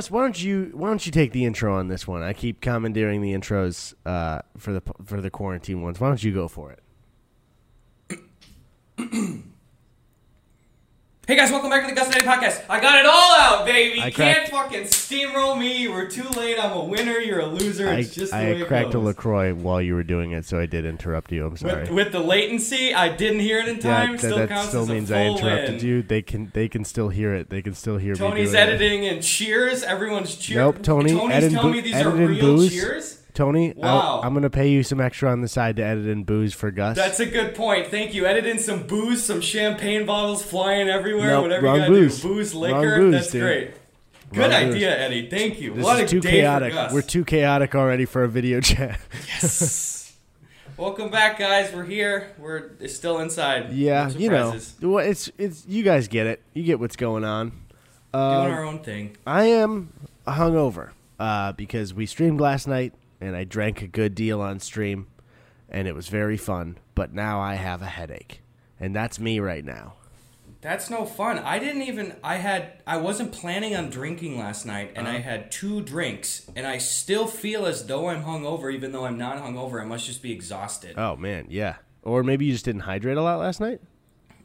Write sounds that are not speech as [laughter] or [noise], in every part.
Gus, why don't you why don't you take the intro on this one? I keep commandeering the intros uh, for the for the quarantine ones. Why don't you go for it? [clears throat] Hey guys, welcome back to the Gus and Eddy podcast. I got it all out, baby. I You can't fucking steamroll me. We're too late. I'm a winner. You're a loser. I, It's just the I way it cracked a goes. Lacroix while you were doing it, so I did interrupt you. I'm sorry. With, with the latency, I didn't hear it in yeah, time. that, still that counts still as a means full I interrupted win. you. They can they can still hear it. They can still hear me. Tony's doing it. editing and cheers. Everyone's cheering. Nope, Tony, Tony's edit telling boo- me these edit are real booze. cheers. Tony, Wow. I, am gonna pay you some extra on the side to edit in booze for Gus. That's a good point. Thank you. Edit in some booze, some champagne bottles flying everywhere. Nope, whatever wrong you gotta booze. do. Booze, Wrong liquor. booze, That's dude. great. Good Wrong idea, booze. Eddy. Thank you. this what is a too chaotic. We're too chaotic already for a video chat. Yes. [laughs] Welcome back, guys. We're here. We're still inside. yeah, No you know, well, it's it's you guys get it. You get what's going on. doing Um, our own thing. I am hungover uh, because we streamed last night and I drank a good deal on stream, and it was very fun. But now I have a headache, and that's me right now. That's no fun. I didn't even. I had. I wasn't planning on drinking last night, and I Uh-huh. had two drinks, and I still feel as though I'm hungover, even though I'm not hungover. I must just be exhausted. Oh man, yeah. Or maybe you just didn't hydrate a lot last night.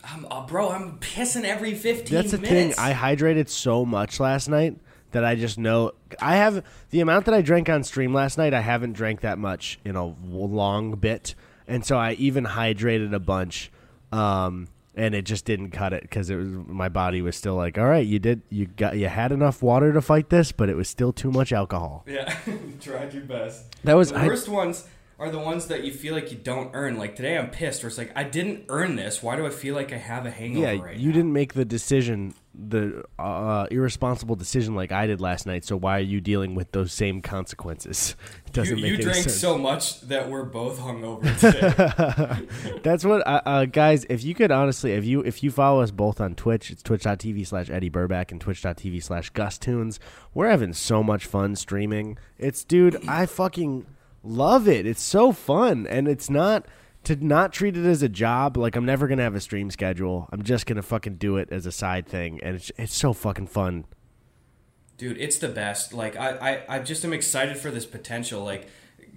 I'm, uh, bro, I'm pissing every 15 That's the minutes. thing. I hydrated so much last night that I just know I have the amount that I drank on stream last night. I haven't drank that much in a long bit, and so I even hydrated a bunch, um, and it just didn't cut it because it was my body was still like, all right, you did, you got, you had enough water to fight this, but it was still too much alcohol. Yeah, [laughs] tried your best. That was the I- worst ones are the ones that you feel like you don't earn. Like today, I'm pissed. Where it's like I didn't earn this. Why do I feel like I have a hangover yeah, right you now? didn't make the decision, the uh, irresponsible decision like I did last night. So why are you dealing with those same consequences? [laughs] It doesn't You, make you drank sense. so much that we're both hungover today. [laughs] That's what, uh, uh, guys. If you could honestly, if you if you follow us both on Twitch, it's twitch.tv slash Eddy Burback and twitch.tv slash Gus Tunes. We're having so much fun streaming. It's dude, I fucking love it. It's so fun, and it's not to not treat it as a job. Like I'm never gonna have a stream schedule. I'm just gonna fucking do it as a side thing, and it's it's so fucking fun. dude it's the best like i i, I just am excited for this potential like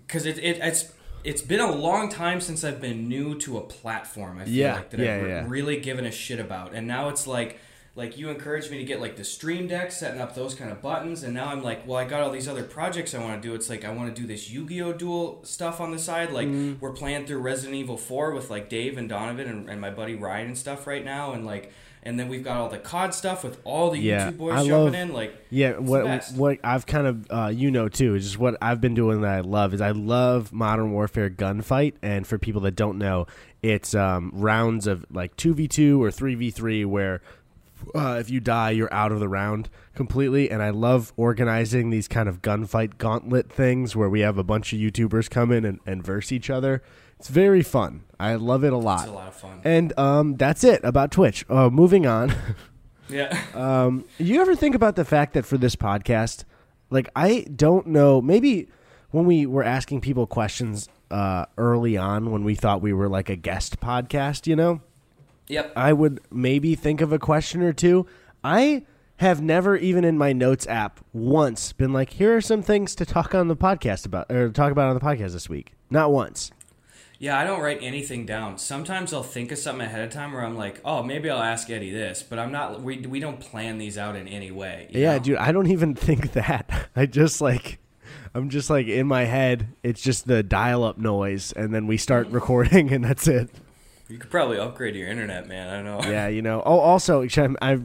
because it, it it's it's been a long time since i've been new to a platform i feel Yeah, like that yeah, i've yeah. really given a shit about and now it's like like you encouraged me to get like the stream deck setting up those kind of buttons and now i'm like well i got all these other projects i want to do it's like i want to do this yu-gi-oh duel stuff on the side like Mm-hmm. we're playing through resident evil 4 with like dave and donovan and, and my buddy ryan and stuff right now and like and then we've got all the cod stuff with all the Yeah, youtube boys I jumping love- in like Yeah, what what I've kind of uh, you know too is just what I've been doing that I love is I love Modern Warfare gunfight, and for people that don't know, it's um, rounds of like two v two or three v three where. Uh, if you die, you're out of the round completely, and I love organizing these kind of gunfight gauntlet things where we have a bunch of YouTubers come in and, and verse each other. It's very fun. I love it a lot. It's a lot of fun. And um, that's it about Twitch. Uh, moving on. [laughs] Yeah. [laughs] Um, you ever think about the fact that for this podcast, like I don't know, maybe when we were asking people questions uh, early on when we thought we were like a guest podcast, you know, yep. I would maybe think of a question or two. I have never even in my notes app once been like, here are some things to talk on the podcast about or talk about on the podcast this week. Not once. Yeah, I don't write anything down. Sometimes I'll think of something ahead of time where I'm like, oh, maybe I'll ask Eddy this, but I'm not. We we don't plan these out in any way. Yeah, know? dude, I don't even [laughs] think that. I just like I'm just like in my head, it's just the dial up noise and then we start mm-hmm. recording and that's it. You could probably upgrade your internet, man. I don't know. Yeah, you know. Oh, also, I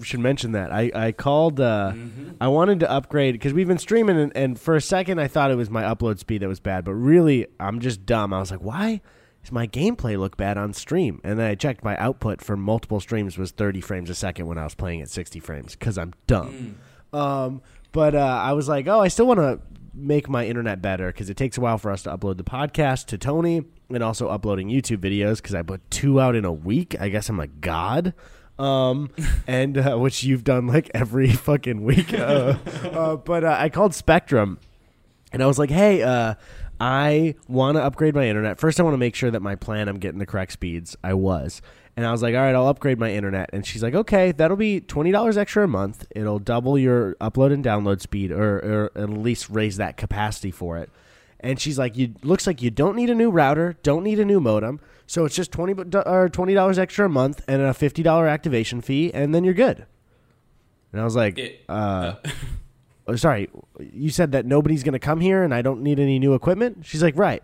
should mention that I I called. Uh, Mm-hmm. I wanted to upgrade because we've been streaming, and, and for a second I thought it was my upload speed that was bad, but really I'm just dumb. I was like, why does my gameplay look bad on stream? And then I checked my output for multiple streams was 30 frames a second when I was playing at 60 frames because I'm dumb. Um, but uh, I was like, oh, I still want to make my internet better because it takes a while for us to upload the podcast to Tony and also uploading YouTube videos because I put two out in a week. I guess I'm a god. Um, [laughs] and uh, which you've done like every [laughs] fucking week. Uh, uh, but uh, I called Spectrum and I was like, hey, uh, I want to upgrade my internet. First, I want to make sure that my plan, I'm getting the correct speeds. I was. And I was like, all right, I'll upgrade my internet. And she's like, okay, that'll be twenty dollars extra a month. It'll double your upload and download speed, or, or at least raise that capacity for it. And she's like, you looks like you don't need a new router, don't need a new modem, so it's just twenty bu- or twenty dollars extra a month and a fifty dollar activation fee, and then you're good. And I was like, It- uh, [laughs] oh, sorry, you said that nobody's going to come here and I don't need any new equipment? She's like, right.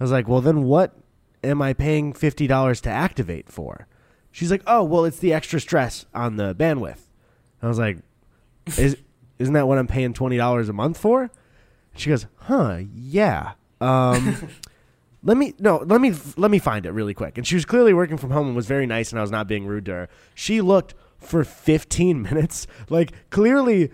I was like, well, then what am I paying $50 to activate for? She's like, oh, well, it's the extra stress on the bandwidth. I was like, [laughs] is, isn't that what I'm paying $20 a month for? She goes, huh, yeah. Um, [laughs] let me no, let me let me find it really quick. And she was clearly working from home and was very nice, and I was not being rude to her. She looked for 15 [laughs] minutes, like clearly.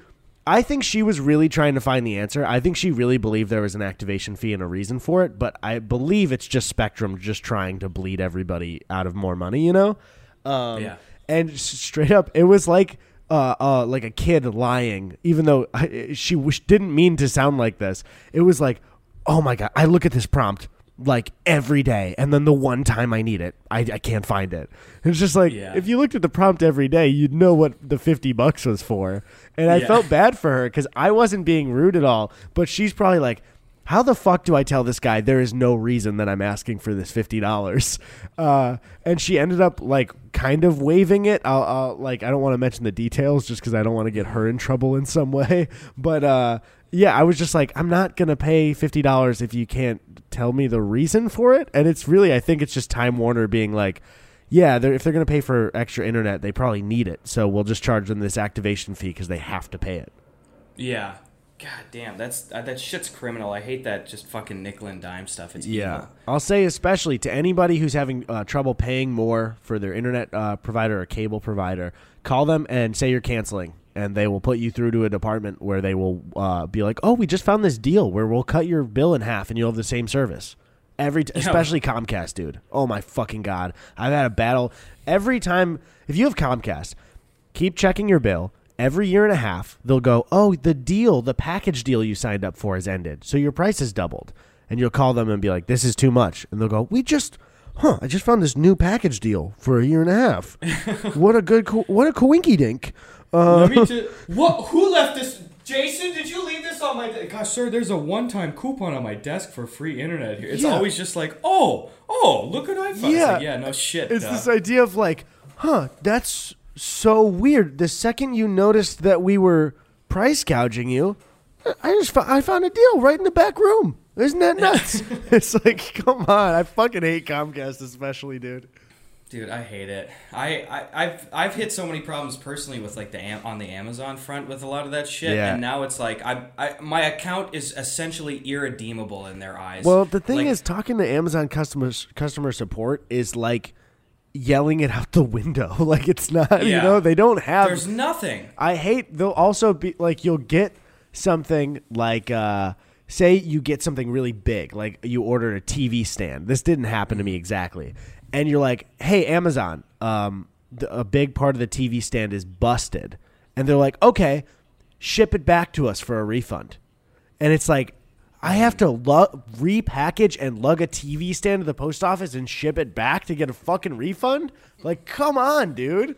I think she was really trying to find the answer. I think she really believed there was an activation fee and a reason for it, but I believe it's just Spectrum just trying to bleed everybody out of more money, you know? Um, Yeah. And straight up, it was like uh, uh, like a kid lying, even though [laughs] I, she didn't mean to sound like this. It was like, oh my god, I look at this prompt like every day, and then the one time I need it, I, I can't find it. It's just like Yeah. if you looked at the prompt every day, you'd know what the fifty bucks was for. And I Yeah. felt bad for her because I wasn't being rude at all, but she's probably like. How the fuck do I tell this guy there is no reason that I'm asking for this fifty dollars? [laughs] Uh, and she ended up like kind of waiving it. I'll, I'll like I don't want to mention the details just because I don't want to get her in trouble in some [laughs] way. But uh, yeah, I was just like, I'm not gonna pay fifty dollars if you can't tell me the reason for it. And it's really, I think it's just Time Warner being like, yeah, they're, if they're gonna pay for extra internet, they probably need it. So we'll just charge them this activation fee because they have to pay it. Yeah. God damn, that's uh, that shit's criminal. I hate that just fucking nickel and dime stuff. It's Yeah, evil. I'll say especially to anybody who's having uh, trouble paying more for their internet uh, provider or cable provider, call them and say you're canceling, and they will put you through to a department where they will uh, be like, "Oh, we just found this deal where we'll cut your bill in half and you'll have the same service." Every, t- especially Comcast, dude. Oh my fucking god, I've had a battle every time. If you have Comcast, keep checking your bill. Every year and a half, they'll go, "Oh, the deal, the package deal you signed up for has ended, so your price has doubled." And you'll call them and be like, "This is too much," and they'll go, "We just, huh? I just found this new package deal for a year and a half. [laughs] what a good, co- what a coinky dink." Uh, Let me [laughs] t- what? Who left this? Jason, did you leave this on my desk? Gosh, sir, there's a one-time coupon on my desk for free internet here. It's Yeah. always just like, oh, oh, look what I found. Yeah. like, yeah, no shit. It's uh, this idea of like, huh, that's so weird. The second you noticed that we were price gouging you, I just fo- I found a deal right in the back room. Isn't that nuts? [laughs] it's like, come on. I fucking hate Comcast, especially, dude. Dude, I hate it. I, I I've I've hit so many problems personally with like the Am- on the Amazon front with a lot of that shit, Yeah. and now it's like I, I my account is essentially irredeemable in their eyes. Well, the thing Like, is, talking to Amazon customer customer support is like yelling it out the window. [laughs] like it's not, you know, they don't have. there's nothing. I hate they'll also be like you'll get something like uh say you get something really big like you ordered a TV stand. This didn't happen to me exactly. And you're like, "Hey Amazon, um the, a big part of the TV stand is busted." And they're like, "Okay, ship it back to us for a refund." And it's like I have to repackage and lug a TV stand to the post office and ship it back to get a fucking refund? Like, come on, dude.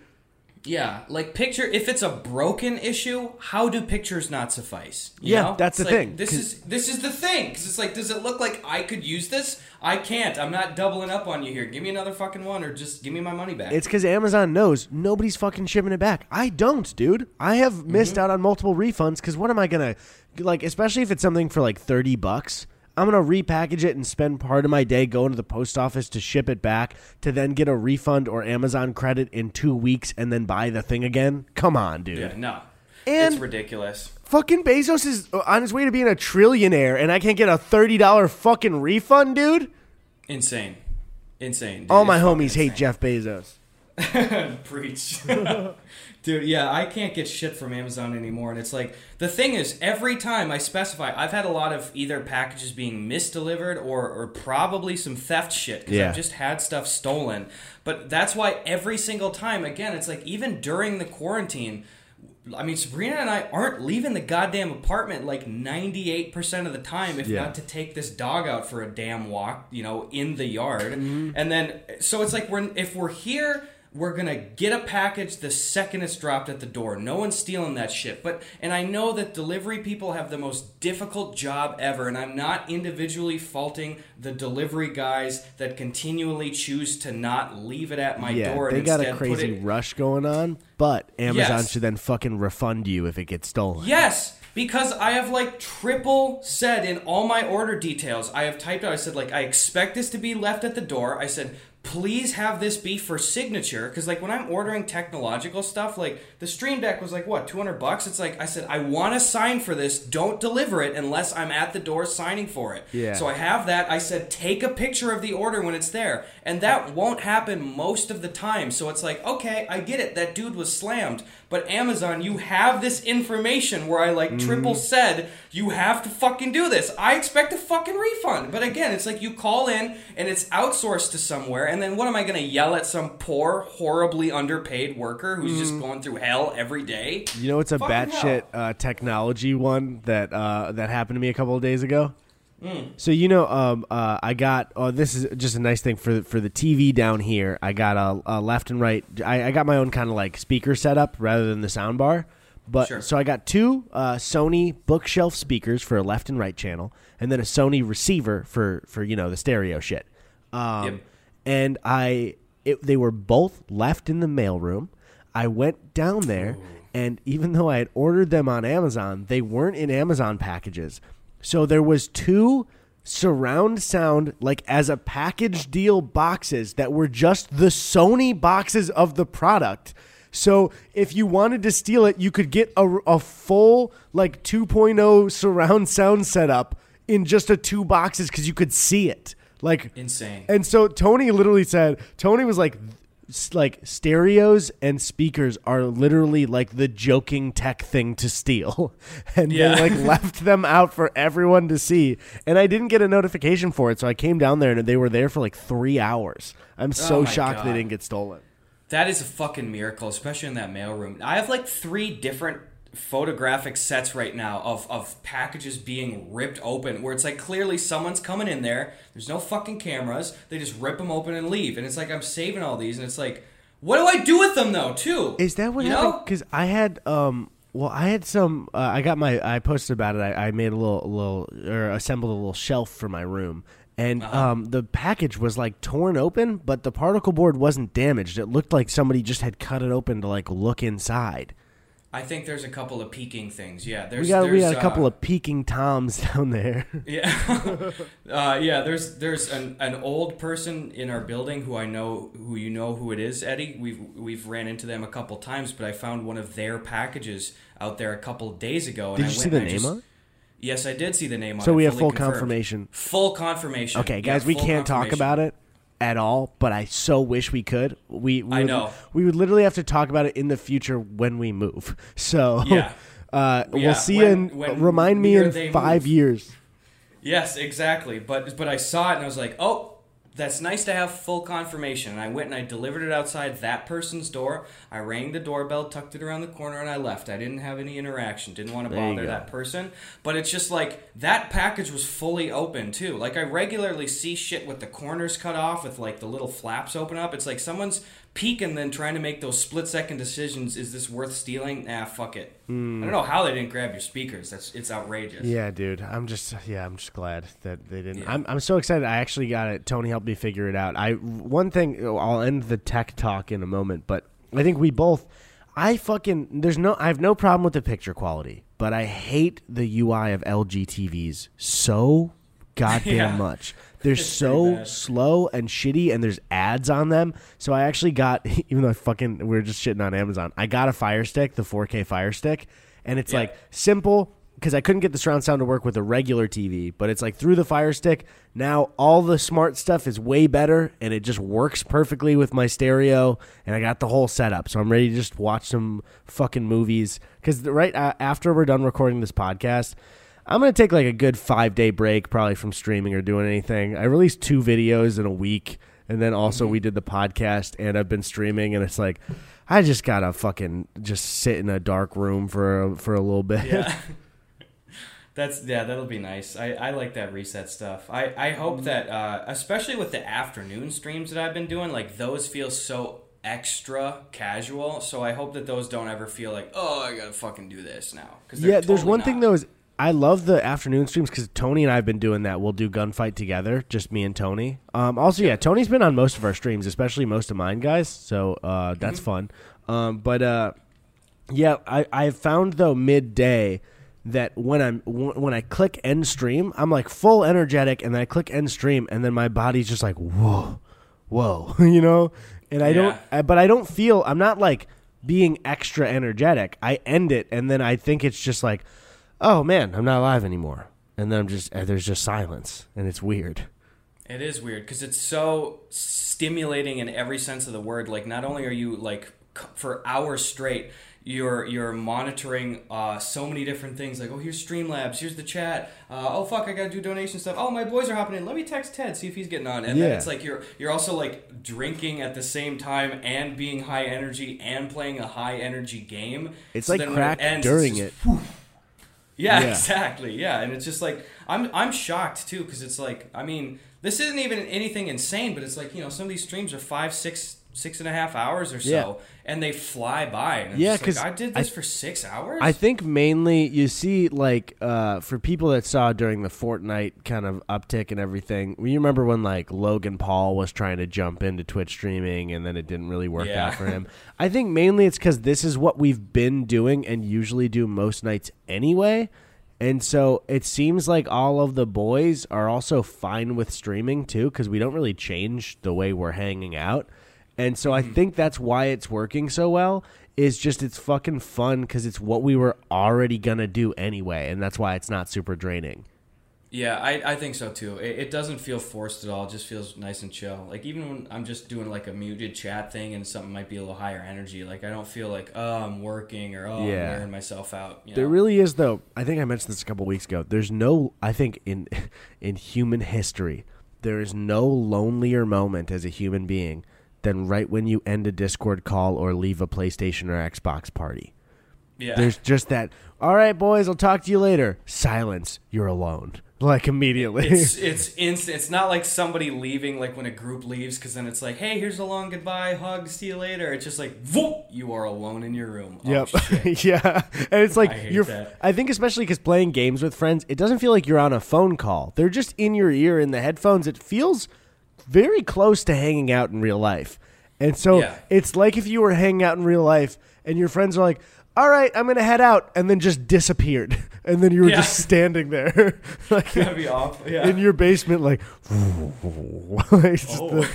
Yeah, like picture if it's a broken issue, how do pictures not suffice? You Yeah, know? that's It's the like, thing, This is this is the thing because it's like, does it look like I could use this? I can't. I'm not doubling up on you here. Give me another fucking one, or just give me my money back. It's because Amazon knows nobody's fucking shipping it back. I don't, dude. I have missed mm-hmm. out on multiple refunds because what am I gonna like? Especially if it's something for like thirty bucks, I'm gonna repackage it and spend part of my day going to the post office to ship it back to then get a refund or Amazon credit in two weeks and then buy the thing again. Come on, dude. yeah, no, And- it's ridiculous. Fucking Bezos is on his way to being a trillionaire, and I can't get a thirty dollar fucking refund, dude. Insane, insane. Dude. All my It's homies hate. Jeff Bezos. [laughs] Preach. [laughs] Dude, yeah, I can't get shit from Amazon anymore. And it's like, the thing is, every time I specify, I've had a lot of either packages being misdelivered or, or probably some theft shit because Yeah. I've just had stuff stolen. But that's why every single time, again, it's like, even during the quarantine, I mean, Sabrina and I aren't leaving the goddamn apartment like 98% of the time, if Yeah. not to take this dog out for a damn walk, you know, in the yard. Mm-hmm. And then, so it's like, we're, if we're here we're gonna get a package the second it's dropped at the door. No one's stealing that shit. But and I know that delivery people have the most difficult job ever, and I'm not individually faulting the delivery guys that continually choose to not leave it at my yeah, door. they got a crazy it, rush going on, but Amazon Yes. should then fucking refund you if it gets stolen. Yes, because I have like triple said in all my order details. I have typed out. I said like I expect this to be left at the door. I said please have this be for signature because like when I'm ordering technological stuff, like the Stream Deck was like what 200 bucks. It's like I said I want to sign for this. Don't deliver it unless I'm at the door signing for it. Yeah. So I have that. I said take a picture of the order when it's there, and that won't happen most of the time. So it's like okay, I get it. That dude was slammed. But Amazon, you have this information where I like triple mm-hmm. said you have to fucking do this. I expect a fucking refund. But again, it's like you call in and it's outsourced to somewhere, and then what am I gonna yell at some poor, horribly underpaid worker who's just mm-hmm. going through hell every day? You know, it's a Fucking batshit uh, technology one that uh, that happened to me a couple of days ago. Hmm. So you know, um, uh, I got. Oh, this is just a nice thing for for the TV down here. I got a, a left and right. I, I got my own kind of like speaker setup rather than the sound bar. But Sure. so I got two uh, Sony bookshelf speakers for a left and right channel, and then a Sony receiver for for you know the stereo shit. Um, Yep. And I, it, they were both left in the mailroom. I went down there, and even though I had ordered them on Amazon, they weren't in Amazon packages. So there was two surround sound like as a package deal boxes that were just the Sony boxes of the product. So if you wanted to steal it, you could get a, a full like 2.0 surround sound setup in just a two boxes because you could see it. Like Insane. and so Tony literally said, Tony was like, like stereos and speakers are literally like the joking tech thing to steal, [laughs] and Yeah. they like left them out for everyone to see. And I didn't get a notification for it, so I came down there and they were there for like three hours. I'm oh so Oh shocked they didn't get stolen. That is a fucking miracle, especially in that mailroom. I have like three different photographic sets right now of, of packages being ripped open where it's like clearly someone's coming in there. There's no fucking cameras. They just rip them open and leave. And it's like I'm saving all these and it's like, what do I do with them though, too? Is that what You happened? Because I had um. Well, I had some. Uh, I got my. I posted about it. I, I made a little, a little, or assembled a little shelf for my room, and Uh-huh. um, the package was like torn open, but the particle board wasn't damaged. It looked like somebody just had cut it open to like look inside. I think there's a couple of peeking things. Yeah, there's We got we got a couple uh, of peeking toms [laughs] down there. Yeah, [laughs] uh, yeah. There's there's an, an old person in our building who I know who you know who it is, Eddy. We've we've ran into them a couple times, but I found one of their packages out there a couple of days ago. And Did I you see the name just- on? Yes, I did see the name on it. So it. we have full confirmed. confirmation. Full confirmation. Okay, Yeah, guys, we can't talk about it at all, but I so wish we could. We, we I would- know. we would literally have to talk about it in the future when we move. [laughs] So Yeah. [laughs] uh, Yeah, we'll see when- in. when remind me in five move. years. Yes, exactly. But but I saw it and I was like, oh, that's nice to have full confirmation. And I went and I delivered it outside that person's door. I rang the doorbell, tucked it around the corner, and I left. I didn't have any interaction. Didn't want to There bother that person. But it's just like that package was fully open too. Like I regularly see shit with the corners cut off, with like the little flaps open up. It's like someone's peeking, and then trying to make those split second decisions. Is this worth stealing? Nah, fuck it. Hmm. I don't know how they didn't grab your speakers. That's it's outrageous. Yeah, dude. I'm just yeah, I'm just glad that they didn't. Yeah. I'm I'm so excited. I actually got it. Tony helped me figure it out. I one thing I'll end the tech talk in a moment, but I think we both I fucking there's no I have no problem with the picture quality, but I hate the UI of LG TVs so [laughs] goddamn Yeah. much. They're It's so slow and shitty and there's ads on them. So I actually got [laughs] even though I fucking we are just shitting on Amazon, I got a Fire Stick, the 4K Fire Stick, and it's Yeah. like simple because I couldn't get the surround sound to work with a regular TV, but it's like through the Fire Stick. Now all the smart stuff is way better, and it just works perfectly with my stereo. And I got the whole setup, so I'm ready to just watch some fucking movies. Because right uh, after we're done recording this podcast, I'm gonna take like a good five day break, probably from streaming or doing anything. I released two videos in a week, and then also we did the podcast, and I've been streaming, and it's like. I just gotta fucking just sit in a dark room for a, for a little bit. Yeah. [laughs] [laughs] That's yeah, that'll be nice. I, I like that reset stuff. I, I hope that uh, especially with the afternoon streams that I've been doing, like those feel so extra casual. So I hope that those don't ever feel like, oh, I gotta fucking do this now. 'Cause Yeah, they're there's totally one thing though is I love the afternoon streams because Tony and I have been doing that. We'll do gunfight together, just me and Tony. Um, also, yeah, Tony's been on most of our streams, especially most of mine, guys. So uh, that's Mm-hmm. fun. Um, but uh, yeah, I I found though midday that when I'm w- when I click end stream, I'm like full energetic, and then I click end stream, and then my body's just like whoa, whoa, [laughs] you know. And I don't, I, but I don't feel I'm not like being extra energetic. I end it, and then I think it's just like, oh man, I'm not alive anymore, and then I'm just there's just silence, and it's weird. It is weird because it's so stimulating in every sense of the word. Like, not only are you like for hours straight, you're you're monitoring uh, so many different things. Like, oh, here's Streamlabs, here's the chat. Uh, oh fuck, I gotta do donation stuff. Oh, my boys are hopping in. Let me text Ted, see if he's getting on. And then it's like you're you're also like drinking at the same time and being high energy and playing a high energy game. It's So like then when it crack ends, during just it. Yeah, Yeah. exactly. Yeah, and it's just like I'm I'm shocked too because it's like I mean this isn't even anything insane, but it's like you know some of these streams are five, six, six and a half hours or so, Yeah. and they fly by. And Yeah, just like, I did I- this for six hours. I think mainly you see like uh, for people that saw during the Fortnite kind of uptick and everything. You remember when like Logan Paul was trying to jump into Twitch streaming and then it didn't really work Yeah. out for him. [laughs] I think mainly it's because this is what we've been doing and usually do most nights anyway. And so it seems like all of the boys are also fine with streaming too because we don't really change the way we're hanging out. And so I mm-hmm. think that's why it's working so well. Is just it's fucking fun because it's what we were already gonna do anyway, and that's why it's not super draining. yeah, I, I think so too. It, it doesn't feel forced at all. It just feels nice and chill. Like even when I'm just doing like a muted chat thing and something might be a little higher energy, like I don't feel like oh I'm working or oh Yeah. I'm wearing myself out. You There really is though. I think I mentioned this a couple weeks ago. There's no I think in [laughs] in human history, there is no lonelier moment as a human being than right when you end a Discord call or leave a PlayStation or Xbox party. yeah. There's just that, all right, boys, I'll talk to you later. Silence. You're alone. [laughs] Like immediately. it's [laughs] it's instant. It's not like somebody leaving, like when a group leaves, because then it's like, hey, here's a long goodbye, hug, see you later. It's just like, whoop, you are alone in your room. Oh, Yep. [laughs] yeah. And it's like I hate you're that. I think especially cuz playing games with friends, it doesn't feel like you're on a phone call. They're just in your ear in the headphones. It feels very close to hanging out in real life. And so Yeah. it's like if you were hanging out in real life and your friends are like, "All right, I'm going to head out." And then just disappeared. [laughs] And then you were Yeah. just standing there [laughs] like That'd be awful. Yeah. in your basement like, [laughs] Oh.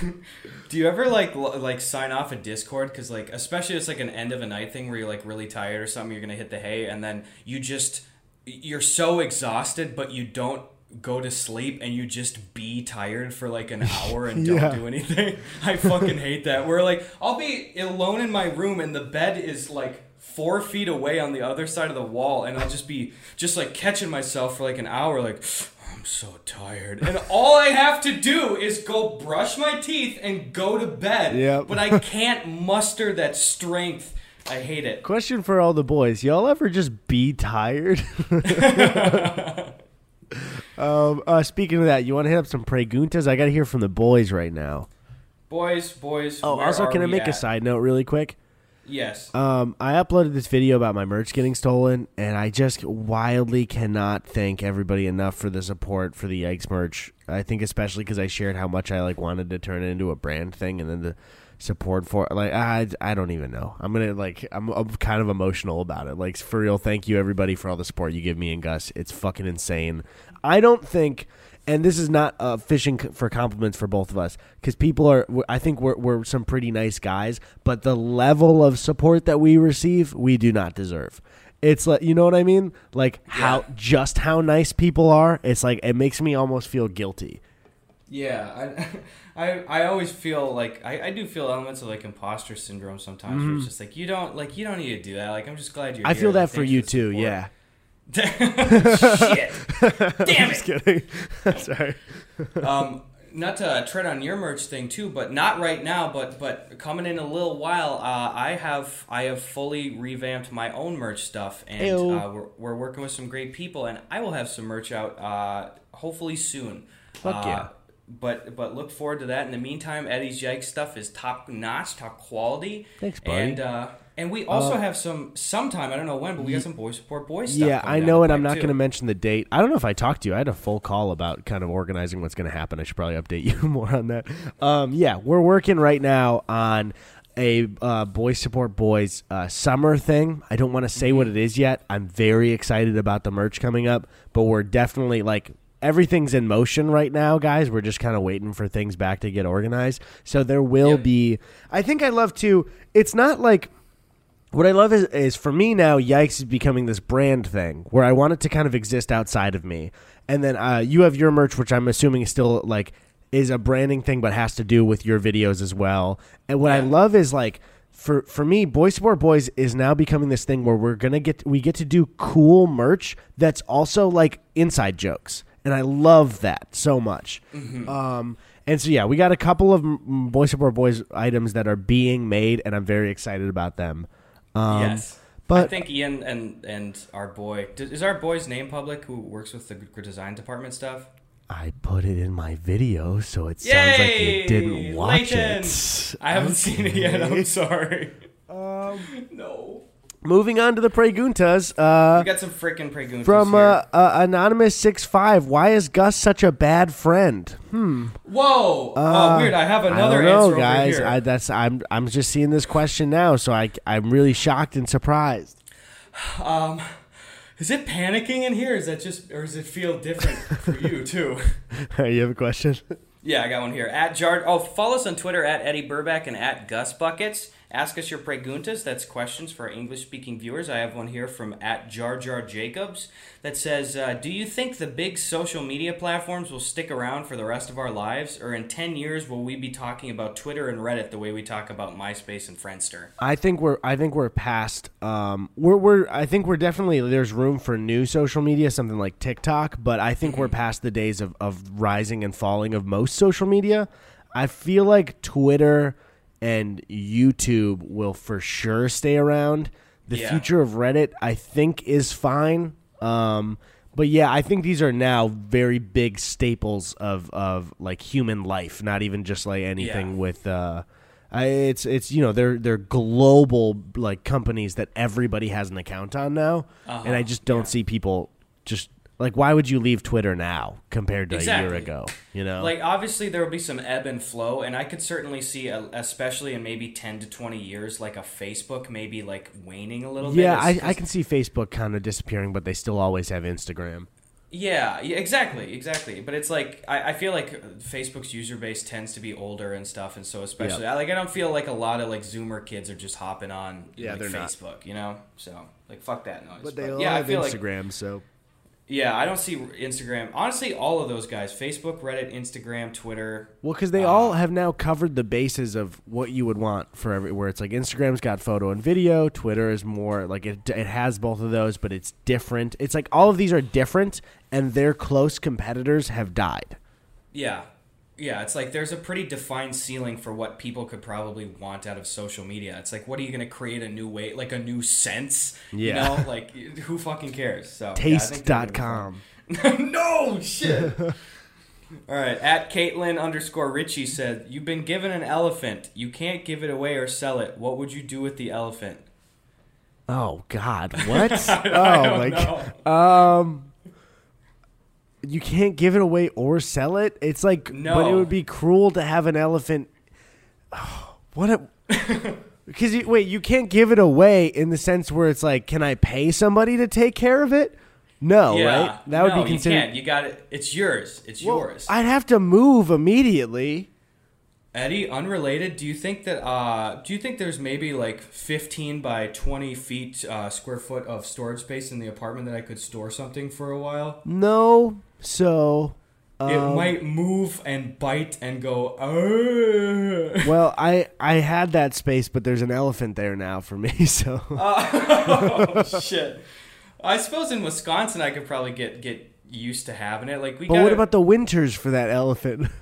Do you ever like l- like sign off a Discord because like especially it's like an end of a night thing where you're like really tired or something you're gonna hit the hay and then you just you're so exhausted but you don't go to sleep and you just be tired for like an [laughs] hour and don't Yeah. do anything. [laughs] I fucking hate that. Where like I'll be alone in my room and the bed is like four feet away on the other side of the wall and I'll just be just like catching myself for like an hour like [sighs] I'm so tired. And all I have to do is go brush my teeth and go to bed. Yep. But I [laughs] can't muster that strength. I hate it. Question for all the boys: Y'all ever just be tired? Um, uh, speaking of that, you want to hit up some preguntas? I got to hear from the boys right now. Boys, boys. Oh, also, can I make a side note really quick? Yes. Um, I uploaded this video about my merch getting stolen, and I just wildly cannot thank everybody enough for the support for the Eggs merch. I think especially because I shared how much I like wanted to turn it into a brand thing, and then the support for like I I don't even know. I'm gonna like I'm, I'm kind of emotional about it. Like for real, thank you everybody for all the support you give me and Gus. It's fucking insane. I don't think. And this is not uh, fishing for compliments for both of us because people are. I think we're, we're some pretty nice guys, but the level of support that we receive, we do not deserve. It's like you know what I mean, like how just how nice people are. It's like it makes me almost feel guilty. Yeah, I, [laughs] I, I always feel like I, I do feel elements of like imposter syndrome sometimes. Where it's just like you don't like you don't need to do that. Like I'm just glad you're. I here. feel Like, that for you too. support. Yeah. Shit. [laughs] Damn Just it. kidding. [laughs] Sorry. [laughs] um, not to tread on your merch thing too, but not right now. But but coming in a little while, uh, I have I have fully revamped my own merch stuff, and uh, we're, we're working with some great people, and I will have some merch out uh, hopefully soon. Fuck uh, yeah. but but look forward to that. In the meantime, Eddy's Yikes stuff is top notch, top quality. Thanks, buddy. And uh, and we also Uh, have some sometime I don't know when, but we got some boy support boys stuff. Yeah, I know, and I'm not going to mention the date. I don't know if I talked to you. I had a full call about kind of organizing what's going to happen. I should probably update [laughs] you more on that. Um, yeah, we're working right now on a uh, Boys Support Boys uh, summer thing. I don't want to say what it is yet. I'm very excited about the merch coming up, but we're definitely like everything's in motion right now, guys. We're just kind of waiting for things back to get organized. So there will be. I think I love to. It's not like what I love is, is for me now, Yikes is becoming this brand thing where I want it to kind of exist outside of me. And then uh, you have your merch, which I'm assuming is still like is a branding thing, but has to do with your videos as well. And what I love is like for for me, Boy Support Boys is now becoming this thing where we're gonna get we get to do cool merch that's also like inside jokes, and I love that so much. Um, and so yeah, we got a couple of Boy Support Boys items that are being made, and I'm very excited about them. Um, yes. but- I think Ian and and our boy is our boy's name public who works with the design department stuff. I put it in my video, so it sounds like you didn't watch Leighton! it. I haven't seen it yet. I'm sorry. Um, [laughs] No. Moving on to the Preguntas. Uh, We got some freaking preguntas from here. uh, uh, anonymous six five. Why is Gus such a bad friend? Hmm. Whoa! Uh, oh, weird. I have I another don't know, answer guys. I, that's I'm I'm just seeing this question now, so I I'm really shocked and surprised. Um, is it panicking in here? Is that just, or does it feel different for you [laughs] too? you have a question? Yeah, I got one here. At Jar. Oh, follow us on Twitter at Eddy Burback and at Gus Buckets. Ask us your preguntas. That's questions for our English-speaking viewers. I have one here from at Jar Jar Jacobs that says, uh, "Do you think the big social media platforms will stick around for the rest of our lives, or in ten years will we be talking about Twitter and Reddit the way we talk about MySpace and Friendster?" I think we're I think we're past um we're we're I think we're definitely there's room for new social media something like TikTok but I think we're past the days of of rising and falling of most social media. I feel like Twitter and YouTube will for sure stay around. The Yeah. future of Reddit I think is fine. Um but yeah, I think these are now very big staples of of like human life, not even just like anything Yeah. with uh I, it's it's you know they're they're global like companies that everybody has an account on now, and I Uh-huh, just don't yeah. see people just like why would you leave Twitter now compared to a year ago? You know, Like obviously there will be some ebb and flow, and I could certainly see, uh, especially in maybe ten to twenty years, like a Facebook maybe like waning a little yeah, bit. Yeah, I, I can see Facebook kind of disappearing, but they still always have Instagram. Yeah, yeah, exactly, exactly. But it's like I, I feel like Facebook's user base tends to be older and stuff, and so especially I, like I don't feel like a lot of like Zoomer kids are just hopping on Yeah, like, they're not. Facebook, you know. So like fuck that noise. But they all yeah, I have feel like Instagram, so yeah, I don't see Instagram. Honestly, all of those guys: Facebook, Reddit, Instagram, Twitter. well, because they Uh, all have now covered the bases of what you would want for every. Where it's like Instagram's got photo and video, Twitter is more like it. It has both of those, but it's different. It's like all of these are different, and their close competitors have died. Yeah. Yeah, it's like there's a pretty defined ceiling for what people could probably want out of social media. It's like, what are you going to create a new way, like a new sense? Yeah. You know, like [laughs] who fucking cares? So yeah, I think they're gonna be Taste.com. fun. [laughs] no shit. [laughs] All right, at Caitlin underscore Richie said, "You've been given an elephant. You can't give it away or sell it. What would you do with the elephant?" Oh God, what? Oh know. Um, you can't give it away or sell it. It's like, no. but it would be cruel to have an elephant. [sighs] what a. [laughs] Because you, wait, you can't give it away in the sense where it's like, can I pay somebody to take care of it? No, yeah, right? That would be considered. You can't. You got it. It's yours. It's Well, yours. I'd have to move immediately. Eddie, unrelated. Do you think that? Uh, do you think there's maybe like 15 by 20 feet uh, square foot of storage space in the apartment that I could store something for a while? No, so. it um, might move and bite and go. "Arr." Well, I I had that space, but there's an elephant there now for me. [laughs] So oh shit! I suppose in Wisconsin I could probably get get used to having it. Like we. But got what about the winters for that elephant? [laughs]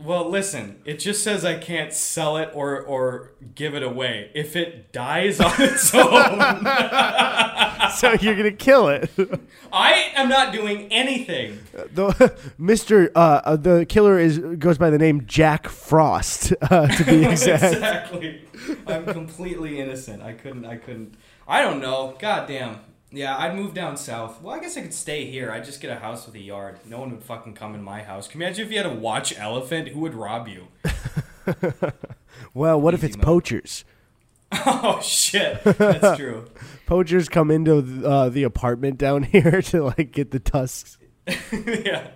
Well, listen, it just says I can't sell it or or give it away. If it dies on its [laughs] own, so you're gonna kill it. I am not doing anything. the Mister uh, uh, the killer is goes by the name Jack Frost uh, to be [laughs] exact. exactly. I'm completely innocent. I couldn't. I couldn't. I don't know. God damn. Yeah, I'd move down south. Well, I guess I could stay here. I'd just get a house with a yard. No one would fucking come in my house. Can you imagine if you had a watch elephant? Who would rob you? [laughs] well, what if it's mode. poachers? [laughs] Oh shit, that's true. [laughs] Poachers come into uh, the apartment down here to like get the tusks. yeah.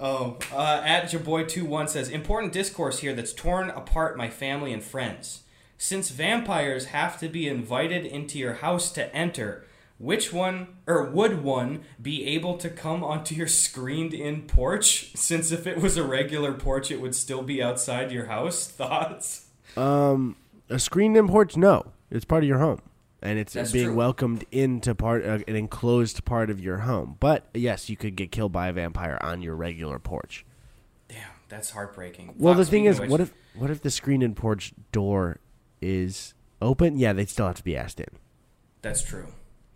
Oh, uh, at your boy two one says important discourse here that's torn apart my family and friends. Since vampires have to be invited into your house to enter, which one or would one be able to come onto your screened-in porch? Since if it was a regular porch, it would still be outside your house. [laughs] Thoughts? Um, a screened-in porch? No, it's part of your home, and it's That's being true. welcomed into part uh, an enclosed part of your home. But yes, you could get killed by a vampire on your regular porch. Damn, that's heartbreaking. Well, Fuck, the thing is, which- what if what if the screened-in porch door is open? Yeah, they'd still have to be asked in. That's true.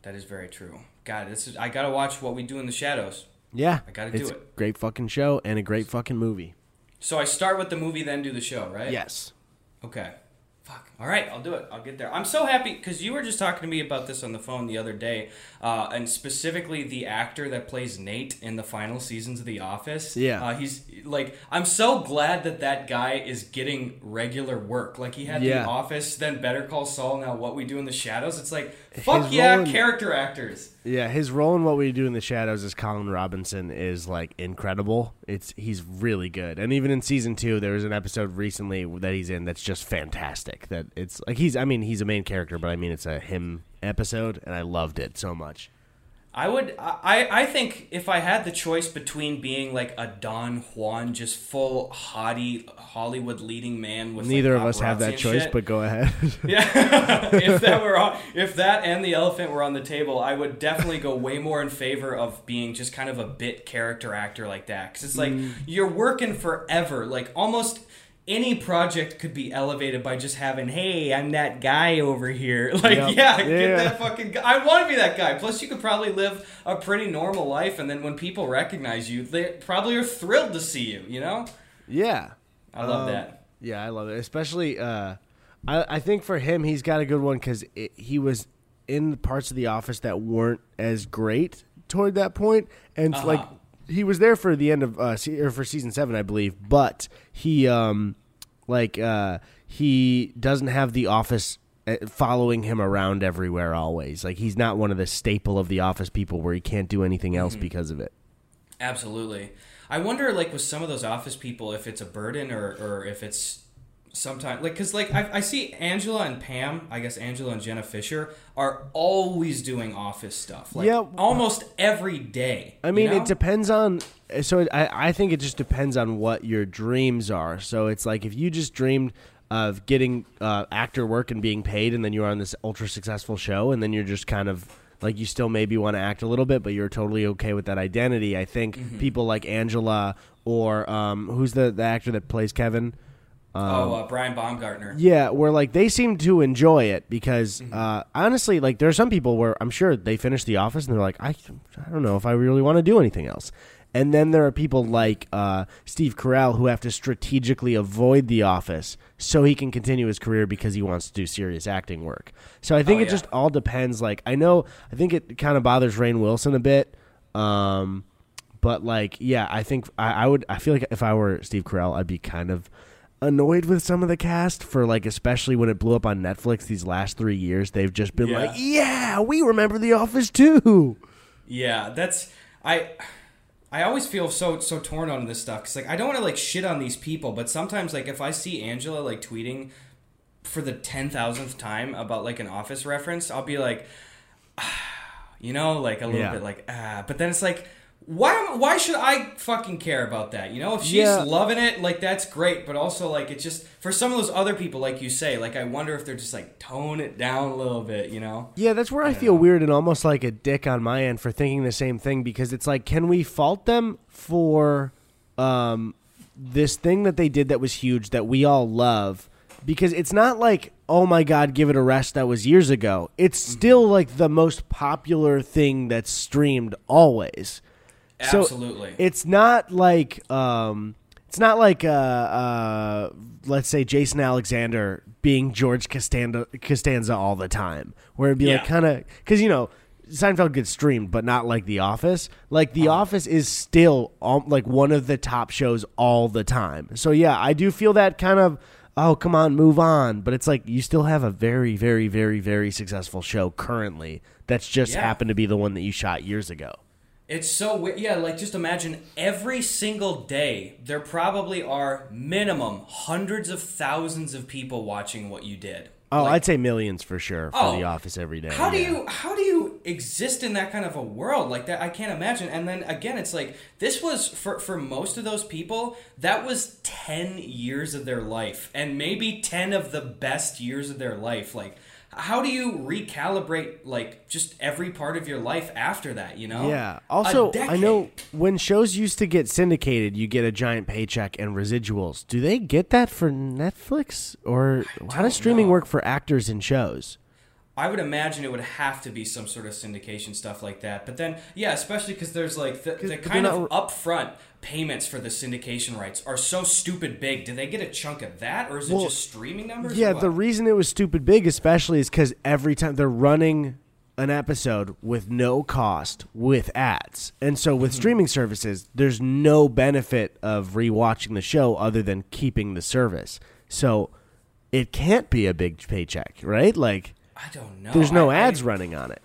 That is very true. God, this is. I gotta watch what we do in the shadows. Yeah, I gotta do it. a great fucking show and a great fucking movie. So I start with the movie, then do the show, right? Yes. Okay. Fuck. All right, I'll do it. I'll get there. I'm so happy because you were just talking to me about this on the phone the other day, uh, and specifically the actor that plays Nate in the final seasons of The Office. Yeah. Uh, he's like, I'm so glad that that guy is getting regular work. Like he had Yeah. The Office, then Better Call Saul, now What We Do in the Shadows. It's like, fuck His yeah, in- character actors. Yeah, his role in what we do in the shadows as Colin Robinson is like incredible. It's he's really good, and even in season two, there was an episode recently that he's in that's just fantastic. That it's like he's I mean he's a main character, but I mean it's a him episode, and I loved it so much. I would. I. I think if I had the choice between being like a Don Juan, just full haughty Hollywood leading man with Neither like, of us have that choice, shit, but go ahead. [laughs] yeah, [laughs] if that were on, if that and the elephant were on the table, I would definitely go way more in favor of being just kind of a bit character actor like that because it's like Mm. you're working forever, like almost. Any project could be elevated by just having, "Hey, I'm that guy over here." [laughs] Like, Yep. yeah, Yeah. get that fucking guy. I want to be that guy. Plus, you could probably live a pretty normal life, and then when people recognize you, they probably are thrilled to see you. You know, yeah, I love Um, that. Yeah, I love it. Especially, uh, I, I think for him, he's got a good one because he was in parts of the office that weren't as great toward that point, and Uh-huh. like he was there for the end of uh, se- or for season seven, I believe. But he, um, like, uh, he doesn't have the office. uh, Following him around everywhere, always like he's not one of the staple of the office people where he can't do anything else because of it. Absolutely. I wonder, like, with some of those office people, if it's a burden or, or if it's sometimes like because like I, I see Angela and Pam, I guess Angela and Jenna Fischer are always doing office stuff, like Yeah. almost every day. I mean, you know? it depends on. So it, I, I think it just depends on what your dreams are. So it's like if you just dreamed of getting uh, actor work and being paid, and then you're on this ultra successful show, and then you're just kind of like you still maybe want to act a little bit, but you're totally okay with that identity. I think Mm-hmm. people like Angela or um, who's the the actor that plays Kevin. Oh, uh, Brian Baumgartner. Yeah, where like they seem to enjoy it because Mm-hmm. uh, honestly, like there are some people where I'm sure they finish The Office and they're like, I, I don't know if I really want to do anything else. And then there are people like uh, Steve Carell who have to strategically avoid The Office so he can continue his career because he wants to do serious acting work. So I think Oh, it yeah. just all depends. Like I know, I think it kind of bothers Rainn Wilson a bit. Um, but like, yeah, I think I, I would. I feel like if I were Steve Carell, I'd be kind of annoyed with some of the cast for like, especially when it blew up on Netflix these last three years. They've just been Yeah. like, yeah, we remember The Office too. Yeah, that's I. I always feel so so torn on this stuff because like I don't want to like shit on these people, but sometimes like if I see Angela like tweeting for the ten thousandth time about like an office reference, I'll be like, [sighs] you know, like a little Yeah. bit like ah. But then it's like, why why should I fucking care about that? You know, if she's Yeah. loving it, like that's great. But also like it's just for some of those other people, like you say, like I wonder if they're just like tone it down a little bit. You know? Yeah, that's where I, feel weird and almost like a dick on my end for thinking the same thing because it's like, can we fault them for, um, this thing that they did that was huge that we all love because it's not like oh my god give it a rest that was years ago it's Mm-hmm. still like the most popular thing that's streamed always So, Absolutely. it's not like um it's not like uh uh let's say Jason Alexander being George Costanza Costanza all the time where it'd be like kind of cuz you know Seinfeld gets streamed but not like The Office like. The Office is still um, like one of the top shows all the time so yeah I do feel that kind of oh come on move on but it's like you still have a very very very very successful show currently that's just Yeah. happened to be the one that you shot years ago It's so weird. Yeah, like just imagine every single day there probably are minimum hundreds of thousands of people watching what you did. Oh, Like, I'd say millions for sure for Oh. The Office every day. How do you how do you exist in that kind of a world like that? I can't imagine. And then again, it's like this was for for most of those people that was ten years of their life, and maybe ten of the best years of their life. Like, how do you recalibrate like just every part of your life after that? You know? Yeah. Also, I know when shows used to get syndicated, you get a giant paycheck and residuals. Do they get that for Netflix or how does streaming know. work for actors in shows? I would imagine it would have to be some sort of syndication stuff like that. But then, yeah, especially because there's like the, the kind of upfront payments for the syndication rights are so stupid big. Do they get a chunk of that, or is it Well, just streaming numbers? Yeah, the reason it was stupid big, especially, is because every time they're running an episode with no cost with ads, and so Mm-hmm. with streaming services, there's no benefit of rewatching the show other than keeping the service. So it can't be a big paycheck, right? Like I don't know. there's no I- ads I, running on it.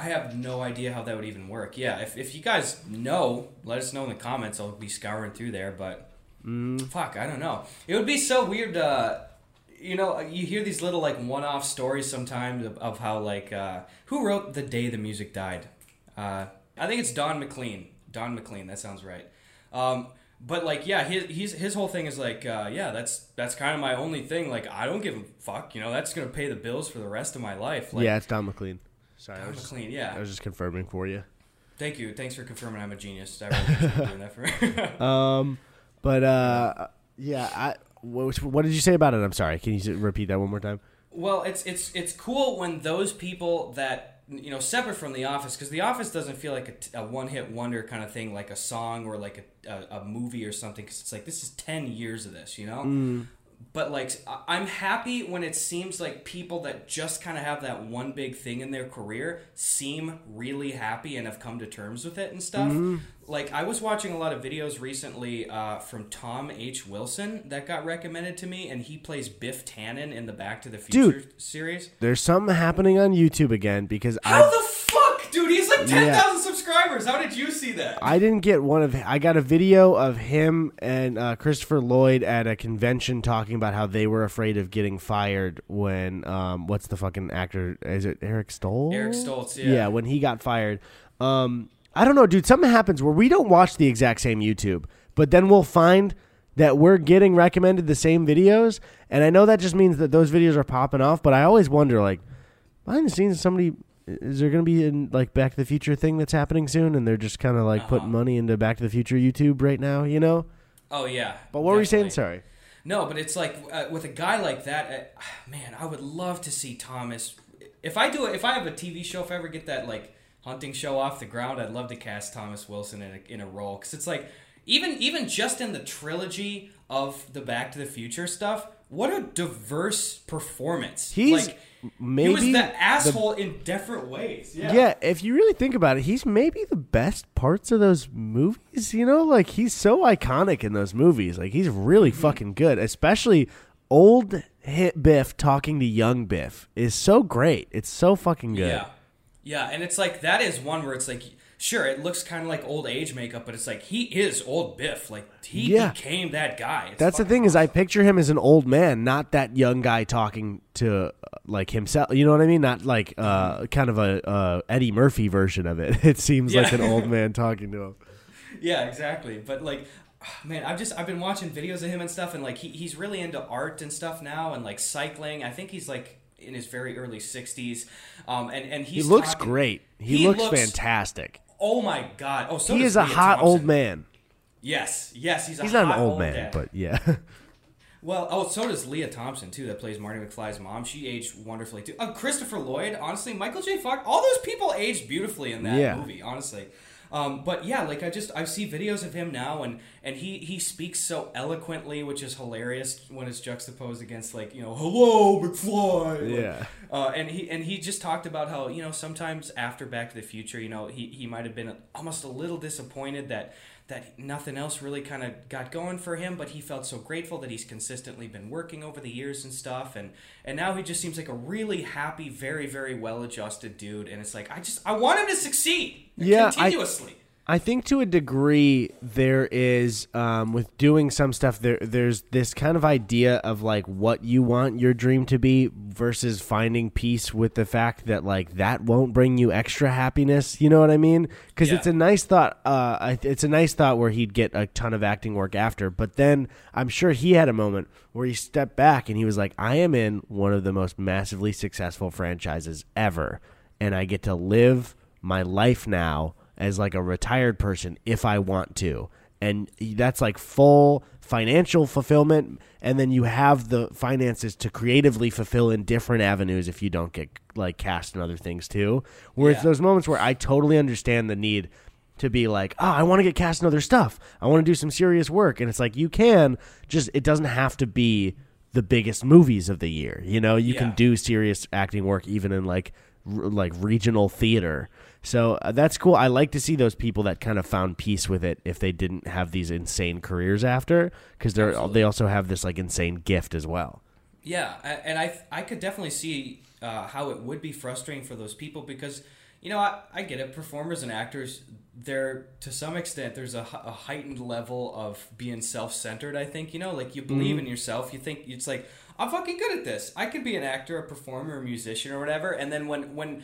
I have no idea how that would even work. Yeah, if, if you guys know, let us know in the comments. I'll be scouring through there, but Mm. fuck, I don't know. It would be so weird. Uh, you know, you hear these little like one-off stories sometimes of, of how like uh, who wrote "The Day the Music Died." Uh, I think it's Don McLean. Don McLean. That sounds right. Um, but like, yeah, his he's, his whole thing is like, uh, yeah, that's that's kind of my only thing. Like, I don't give a fuck. You know, that's gonna pay the bills for the rest of my life. Like, yeah, it's Don McLean. Sorry, I was, just, McLean. Yeah. I was just confirming for you. Thank you. Thanks for confirming I'm a genius. I really doing that for [laughs] Um, but uh, yeah, I. What, what did you say about it? I'm sorry. Can you repeat that one more time? Well, it's it's it's cool when those people that you know separate from The Office because The Office doesn't feel like a t- a, one-hit wonder kind of thing, like a song or like a, a, a movie or something. Because it's like this is ten years of this, you know. But like, I'm happy when it seems like people that just kind of have that one big thing in their career seem really happy and have come to terms with it and stuff. Like, I was watching a lot of videos recently uh, from Tom H. Wilson that got recommended to me, and he plays Biff Tannen in the Back to the Future Dude. series. There's something happening on YouTube again because How I the fuck, dude? He's like ten Yeah. subscribers. How did you see that? I didn't get one of. I got a video of him and uh, Christopher Lloyd at a convention talking about how they were afraid of getting fired when um, what's the fucking actor? Is it Eric Stoltz? Eric Stoltz, yeah. Yeah, when he got fired. Um, I don't know, dude. Something happens where we don't watch the exact same YouTube, but then we'll find that we're getting recommended the same videos, and I know that just means that those videos are popping off. But I always wonder, like, behind the scenes, somebody is there going to be a like Back to the Future thing that's happening soon, and they're just kind of like putting Uh-huh. money into Back to the Future YouTube right now, you know? Oh yeah. But what were you saying? Sorry. No, but it's like uh, with a guy like that, uh, [sighs] man, I would love to see Thomas. If I do it, if I have a TV show, if I ever get that like hunting show off the ground, I'd love to cast Thomas Wilson in a, in a role because it's like even even just in the trilogy of the Back to the Future stuff, what a diverse performance. He's like, maybe he was the- the asshole in different ways. Yeah. Yeah, if you really think about it, he's maybe the best parts of those movies. You know, like he's so iconic in those movies. Like he's really Mm-hmm. fucking good, especially old hit Biff talking to young Biff is so great. It's so fucking good. Yeah. Yeah, and it's like that is one where it's like sure, it looks kind of like old age makeup, but it's like he is old Biff. Like he Yeah. became that guy. It's That's the thing is I picture him as an old man, not that young guy talking to uh, like himself. You know what I mean? Not like uh, kind of a uh, Eddie Murphy version of it. [laughs] It seems like an old man [laughs] talking to him. Yeah, exactly. But like man, I've just I've been watching videos of him and stuff and like he, he's really into art and stuff now and like cycling. I think he's like in his very early 60s. Um and and He looks talking- great. He, He looks, looks- fantastic. Oh my god. Oh, so he is a Lea hot Thompson. old man. Yes, yes, he's a He's not an hot old man, dad. but yeah. [laughs] Well, oh, so does Lea Thompson too, that plays Marty McFly's mom. She aged wonderfully too. Uh, Christopher Lloyd, honestly, Michael J. Fox, all those people aged beautifully in that Yeah. movie, honestly. Um, but yeah, like I just I see videos of him now, and and he he speaks so eloquently, which is hilarious when it's juxtaposed against like you know, hello McFly. Yeah. uh, and he and he just talked about how you know sometimes after Back to the Future, you know, he, he might have been almost a little disappointed that that nothing else really kind of got going for him, but he felt so grateful that he's consistently been working over the years and stuff, and and now he just seems like a really happy, very very well adjusted dude, and it's like I just I want him to succeed Yeah, continuously. I think to a degree there is um, with doing some stuff there there's this kind of idea of like what you want your dream to be versus finding peace with the fact that like that won't bring you extra happiness you know what I mean because Yeah. it's a nice thought uh, it's a nice thought where he'd get a ton of acting work after but then I'm sure he had a moment where he stepped back and he was like I am in one of the most massively successful franchises ever and I get to live my life now as like a retired person if I want to. And that's like full financial fulfillment and then you have the finances to creatively fulfill in different avenues if you don't get like cast in other things too. Where it's Yeah. those moments where I totally understand the need to be like, "Oh, I want to get cast in other stuff. I want to do some serious work." And it's like you can just it doesn't have to be the biggest movies of the year. You know, you can do serious acting work even in like r- like regional theater. So uh, that's cool. I like to see those people that kind of found peace with it if they didn't have these insane careers after because they're Absolutely. they also have this like insane gift as well. Yeah, and I I could definitely see uh, how it would be frustrating for those people because you know I, I get it. Performers and actors, they're to some extent there's a heightened level of being self centered. I think you know, like you believe in yourself. You think it's like I'm fucking good at this. I could be an actor, a performer, a musician, or whatever. And then when when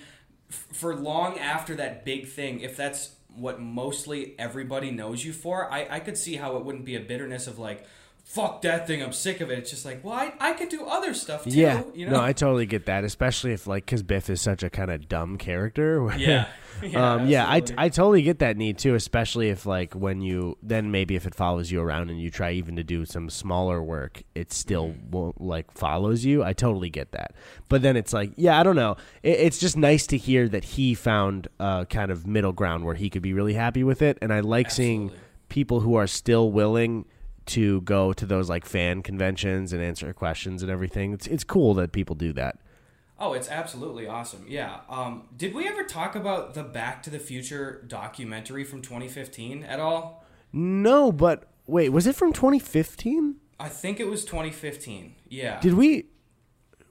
for long after that big thing, if that's what mostly everybody knows you for, I, I could see how it wouldn't be a bitterness of like, fuck that thing, I'm sick of it. It's just like, well, I, I could do other stuff too. yeah, you know? no, I totally get that, especially if like because Biff is such a kind of dumb character. where- [laughs] yeah. Yeah, um, yeah, I. I totally get that need too, especially if like when you then maybe if it follows you around and you try even to do some smaller work, it still Mm-hmm. won't like follows you. I totally get that, but then it's like yeah, I don't know. It, it's just nice to hear that he found a kind of middle ground where he could be really happy with it, and I like seeing people who are still willing to go to those like fan conventions and answer questions and everything. It's it's cool that people do that. Oh, it's absolutely awesome. Yeah. Um, did we ever talk about the Back to the Future documentary from 2015 at all? No, but wait, was it from 2015? I think it was 2015. Yeah. Did we?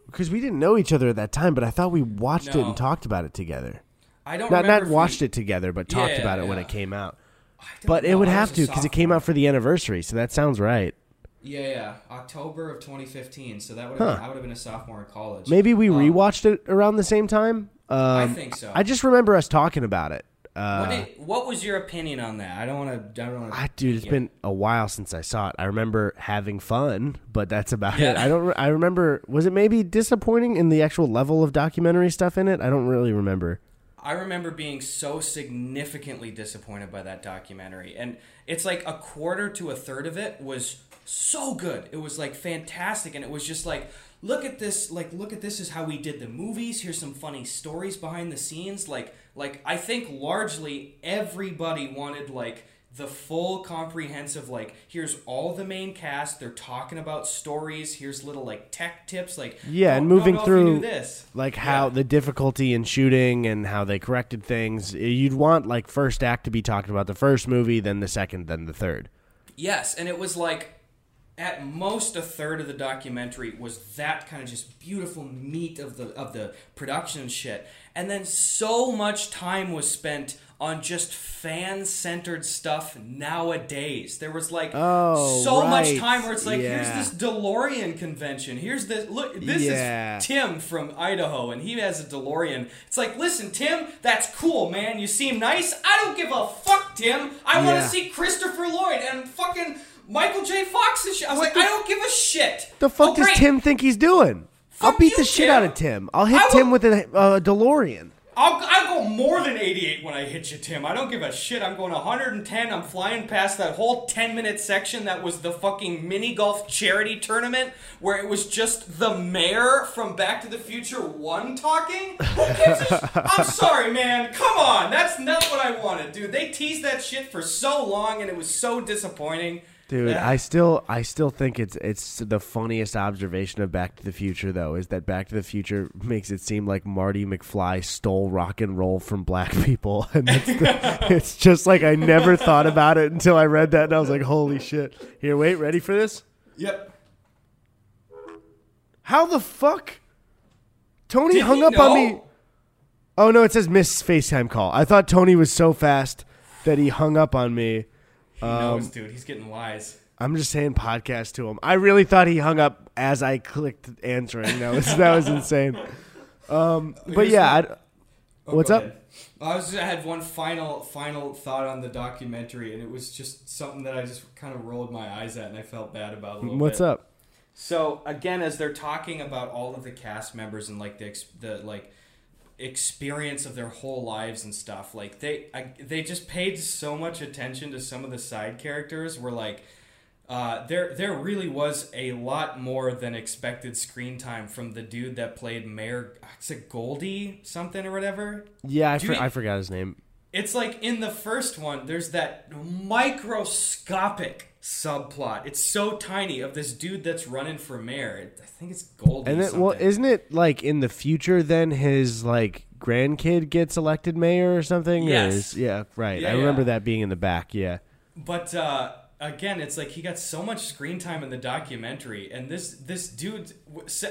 Because we didn't know each other at that time, but I thought we watched it and talked about it together. I don't Not remember not if we- watched it together, but talked Yeah, about it when it came out. But it would I have to because it came out for the anniversary, so that sounds right. Yeah, yeah, October of 2015. So that would Huh. have been, I would have been a sophomore in college. Maybe we Um, rewatched it around the same time. Um, I think so. I just remember us talking about it. Uh, what, did, what was your opinion on that? I don't want to. I don't want to. I, dude, it's been a while since I saw it. I remember having fun, but that's about Yeah. it. I don't. I remember. Was it maybe disappointing in the actual level of documentary stuff in it? I don't really remember. I remember being so significantly disappointed by that documentary. And it's like a quarter to a third of it was so good. It was like fantastic. And it was just like, look at this, like, look at this is how we did the movies. Here's some funny stories behind the scenes. Like, like I think largely everybody wanted like the full comprehensive like here's all the main cast they're talking about stories here's little like tech tips like Yeah, and moving know if you knew through, this like how Yeah. the difficulty in shooting and how they corrected things. Eh, you'd want like first act to be talking about the first movie, then the second, then the third. Yes, and it was like at most a third of the documentary was that kind of just beautiful meat of the of the production shit. And then so much time was spent on just fan centered stuff nowadays. There was like Oh, so much time where it's like Yeah. here's this DeLorean convention. Here's this look this Yeah. is Tim from Idaho and he has a DeLorean. It's like, listen, Tim, that's cool, man. You seem nice. I don't give a fuck, Tim. I want to see Christopher Lloyd and fucking Michael J. Fox and shit. I was What like, the- I don't give a shit. The fuck oh, does great. Tim think he's doing? I'll beat you, the shit Tim. out of Tim. I'll hit will- Tim with a uh, DeLorean. I'll, I'll go more than 88 when I hit you, Tim. I don't give a shit. I'm going 110. I'm flying past that whole 10 minute section that was the fucking mini golf charity tournament where it was just the mayor from Back to the Future 1 talking. Who gives a sh- I'm sorry, man. Come on. That's not what I wanted, dude. They teased that shit for so long and it was so disappointing. Dude, Yeah. I still I still think it's it's the funniest observation of Back to the Future though is that Back to the Future makes it seem like Marty McFly stole rock and roll from black [laughs] people [laughs] and that's the, [laughs] it's just like I never thought about it until I read that and I was like holy shit. Here, wait, ready for this? Yep. How the fuck? Tony Did hung up on me. Oh no, it says miss FaceTime call. I thought Tony was so fast that he hung up on me. He Um, knows, dude. He's getting wise. I'm just saying podcast to him. I really thought he hung up as I clicked answering. That was that was insane. Um, but yeah, I, Oh, What's up? ahead. I was I had one final final thought on the documentary, and it was just something that I just kind of rolled my eyes at, and I felt bad about a little what's bit. up? So again, as they're talking about all of the cast members and like the the like experience of their whole lives and stuff, like they I, they just paid so much attention to some of the side characters. Were like. Uh, there, there really was a lot more than expected screen time from the dude that played Mayor. Is it Goldie something or whatever? Yeah, I, for, I forgot his name. It's like in the first one, there's that microscopic subplot. It's so tiny of this dude that's running for mayor. I think it's Goldie. And then, well, isn't it like in the future? Then his like grandkid gets elected mayor or something. Or Yes. is- yeah, right. Yeah, I remember yeah. that being in the back. Yeah. But uh, again, it's like he got so much screen time in the documentary, and this this dude,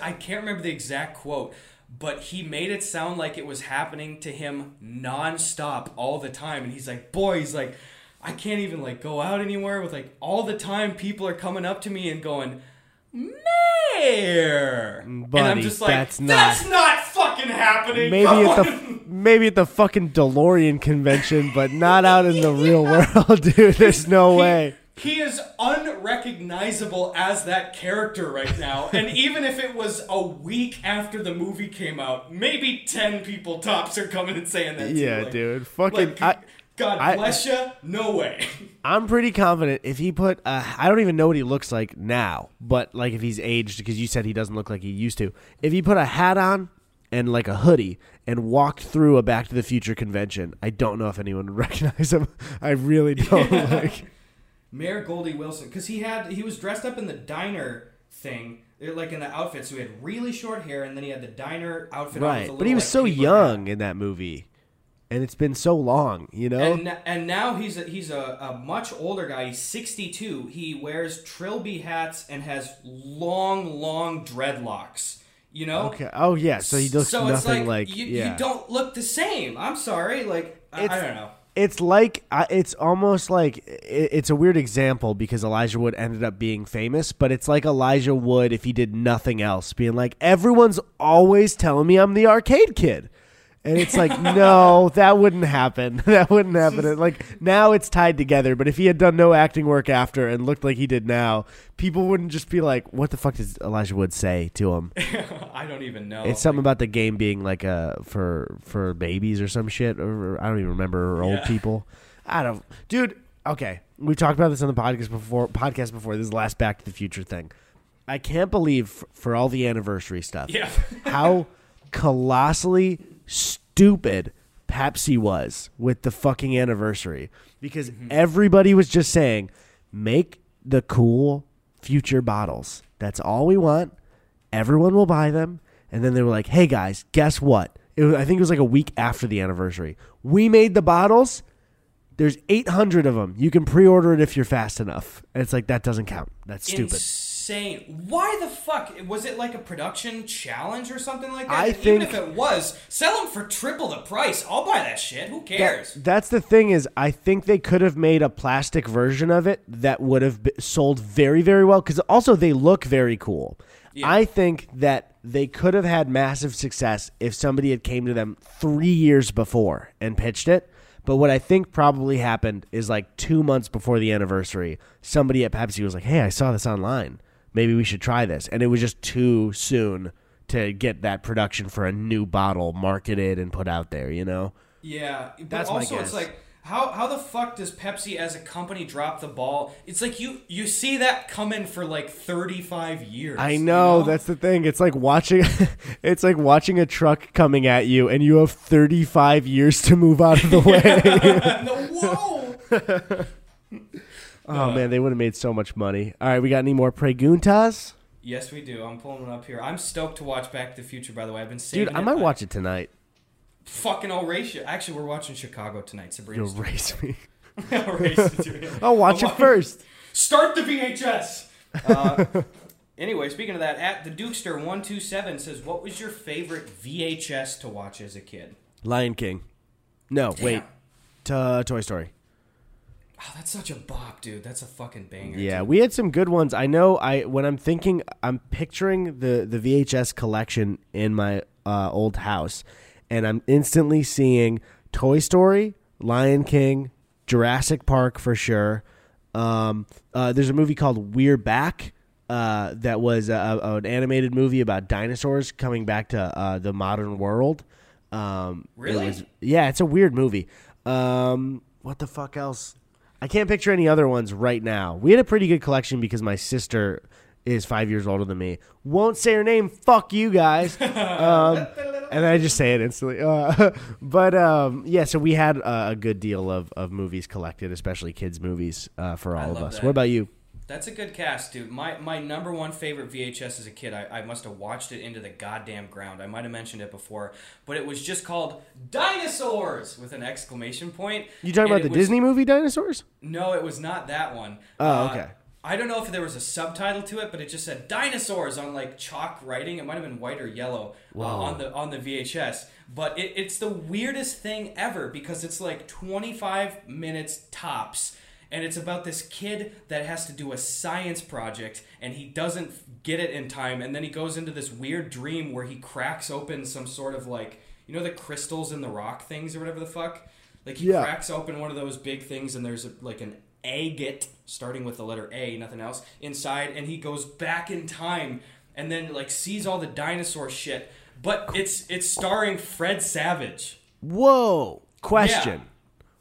I can't remember the exact quote, but he made it sound like it was happening to him nonstop all the time, and he's like, boy, he's like, I can't even like go out anywhere with like all the time people are coming up to me and going. Mayor, and I'm just like, that's that's not- not, fucking happening. Maybe Come at the [laughs] maybe at the fucking DeLorean convention, but not out in the real [laughs] world, [laughs] dude. There's no He- way. He is unrecognizable as that character right now. and even if it was a week after the movie came out, maybe 10 people tops are coming and saying that. to. Yeah, Like- dude. Fucking. Like, I, God bless you. No way. [laughs] I'm pretty confident if he put. Uh, I don't even know what he looks like now, but like if he's aged, because you said he doesn't look like he used to. If he put a hat on and like a hoodie and walked through a Back to the Future convention, I don't know if anyone [laughs] would recognize him. I really [laughs] don't. Like, Mayor Goldie Wilson, because he had he was dressed up in the diner thing, eh, like in the outfit. So he had really short hair, and then he had the diner outfit. on with right, but he was like, so paper hat. young in that movie, and it's been so long. You know. And, and now he's a, he's a, a much older guy. He's 62. He wears trilby hats and has long, long dreadlocks. You know? okay. Oh yeah. So he looks so it's nothing like, like. you, yeah. you don't look the same. I'm sorry. Like I, I don't know. it's like uh, it's almost like it's a weird example because Elijah Wood ended up being famous, but it's like Elijah Wood if he did nothing else, being like everyone's always telling me I'm the arcade kid. And it's like, no, that wouldn't happen. [laughs] That wouldn't happen. Like now it's tied together, but if he had done no acting work after and looked like he did now, people wouldn't just be like, "What the fuck does Elijah Wood say to him?" [laughs] I don't even know. It's something about the game being like a for for babies or some shit, or I don't even remember, or old Yeah. people. I don't, dude. Okay, we've talked about this on the podcast before. Podcast before this is the last Back to the Future thing. I can't believe f- for all the anniversary stuff, Yeah. [laughs] how colossally stupid Pepsi was with the fucking anniversary because mm-hmm. everybody was just saying, make the cool future bottles. That's all we want. Everyone will buy them. And then they were like, hey guys, guess what? It was, I think it was like a week after the anniversary. We made the bottles. There's 800 of them. You can pre order it if you're fast enough. And it's like, that doesn't count. That's stupid. Insane. Why the fuck was it like a production challenge or something like that? I even think- if it was, sell them for triple the price. I'll buy that shit. Who That- cares? that's the thing is, I think they could have made a plastic version of it that would have sold very, very well. Because also they look very cool. Yeah. I think that they could have had massive success if somebody had came to them three years before and pitched it. But what I think probably happened is like two months before the anniversary, somebody at Pepsi was like, "Hey, I saw this online. Maybe we should try this." And it was just too soon to get that production for a new bottle marketed and put out there. You know. Yeah, but That's also it's like how how the fuck does Pepsi as a company drop the ball? It's like you you see that coming for like 35 years. I you know, that's the thing. It's like watching [laughs] it's like watching a truck coming at you and you have 35 years to move out of the [laughs] way. no, whoa. [laughs] oh man, they would have made so much money. All right, we got any more preguntas? yes, we do. I'm pulling it up here. I'm stoked to watch Back to the Future. By the way, I've been saving. Dude, I it. might watch it tonight. Fucking you. Actually, we're watching Chicago tonight. You'll Sabrina's race me. [laughs] I'll race you to it. [laughs] I'll watch it first. Start the VHS. [laughs] Uh, anyway, speaking of that, at the Dukester one two seven says, "What was your favorite VHS to watch as a kid?" Lion King. No, wait. Damn. To Toy Story. Oh, that's such a bop, dude. That's a fucking banger. Yeah, dude. we had some good ones. I know. I when I'm thinking, I'm picturing the the VHS collection in my uh, old house, and I'm instantly seeing Toy Story, Lion King, Jurassic Park for sure. Um, uh, there's a movie called We're Back. Uh, that was a, a- an animated movie about dinosaurs coming back to uh, the modern world. Um, it Really? was- yeah, it's a weird movie. Um, what the fuck else? I can't picture any other ones right now. We had a pretty good collection because my sister is five years older than me. Won't say her name. Fuck you guys. [laughs] um, and I just say it instantly. Uh, [laughs] but um, yeah, so we had uh, a good deal of, of movies collected, especially kids' movies uh, for all of us. that. What about you? That's a good cast, dude. My my number one favorite VHS as a kid, I, I must have watched it into the goddamn ground. I might have mentioned it before, but it was just called Dinosaurs with an exclamation point. You talking And about the was- Disney movie Dinosaurs? No, it was not that one. Oh, Uh, okay. I don't know if there was a subtitle to it, but it just said dinosaurs on like chalk writing. It might have been white or yellow uh, on the on the VHS. But it, it's the weirdest thing ever because it's like 25 minutes tops, and it's about this kid that has to do a science project, and he doesn't get it in time, and then he goes into this weird dream where he cracks open some sort of like you know the crystals in the rock things or whatever the fuck. Like he Yeah. cracks open one of those big things, and there's a, like an agate starting with the letter A, nothing else inside, and he goes back in time and then like sees all the dinosaur shit. But it's it's starring Fred Savage. Whoa! Question: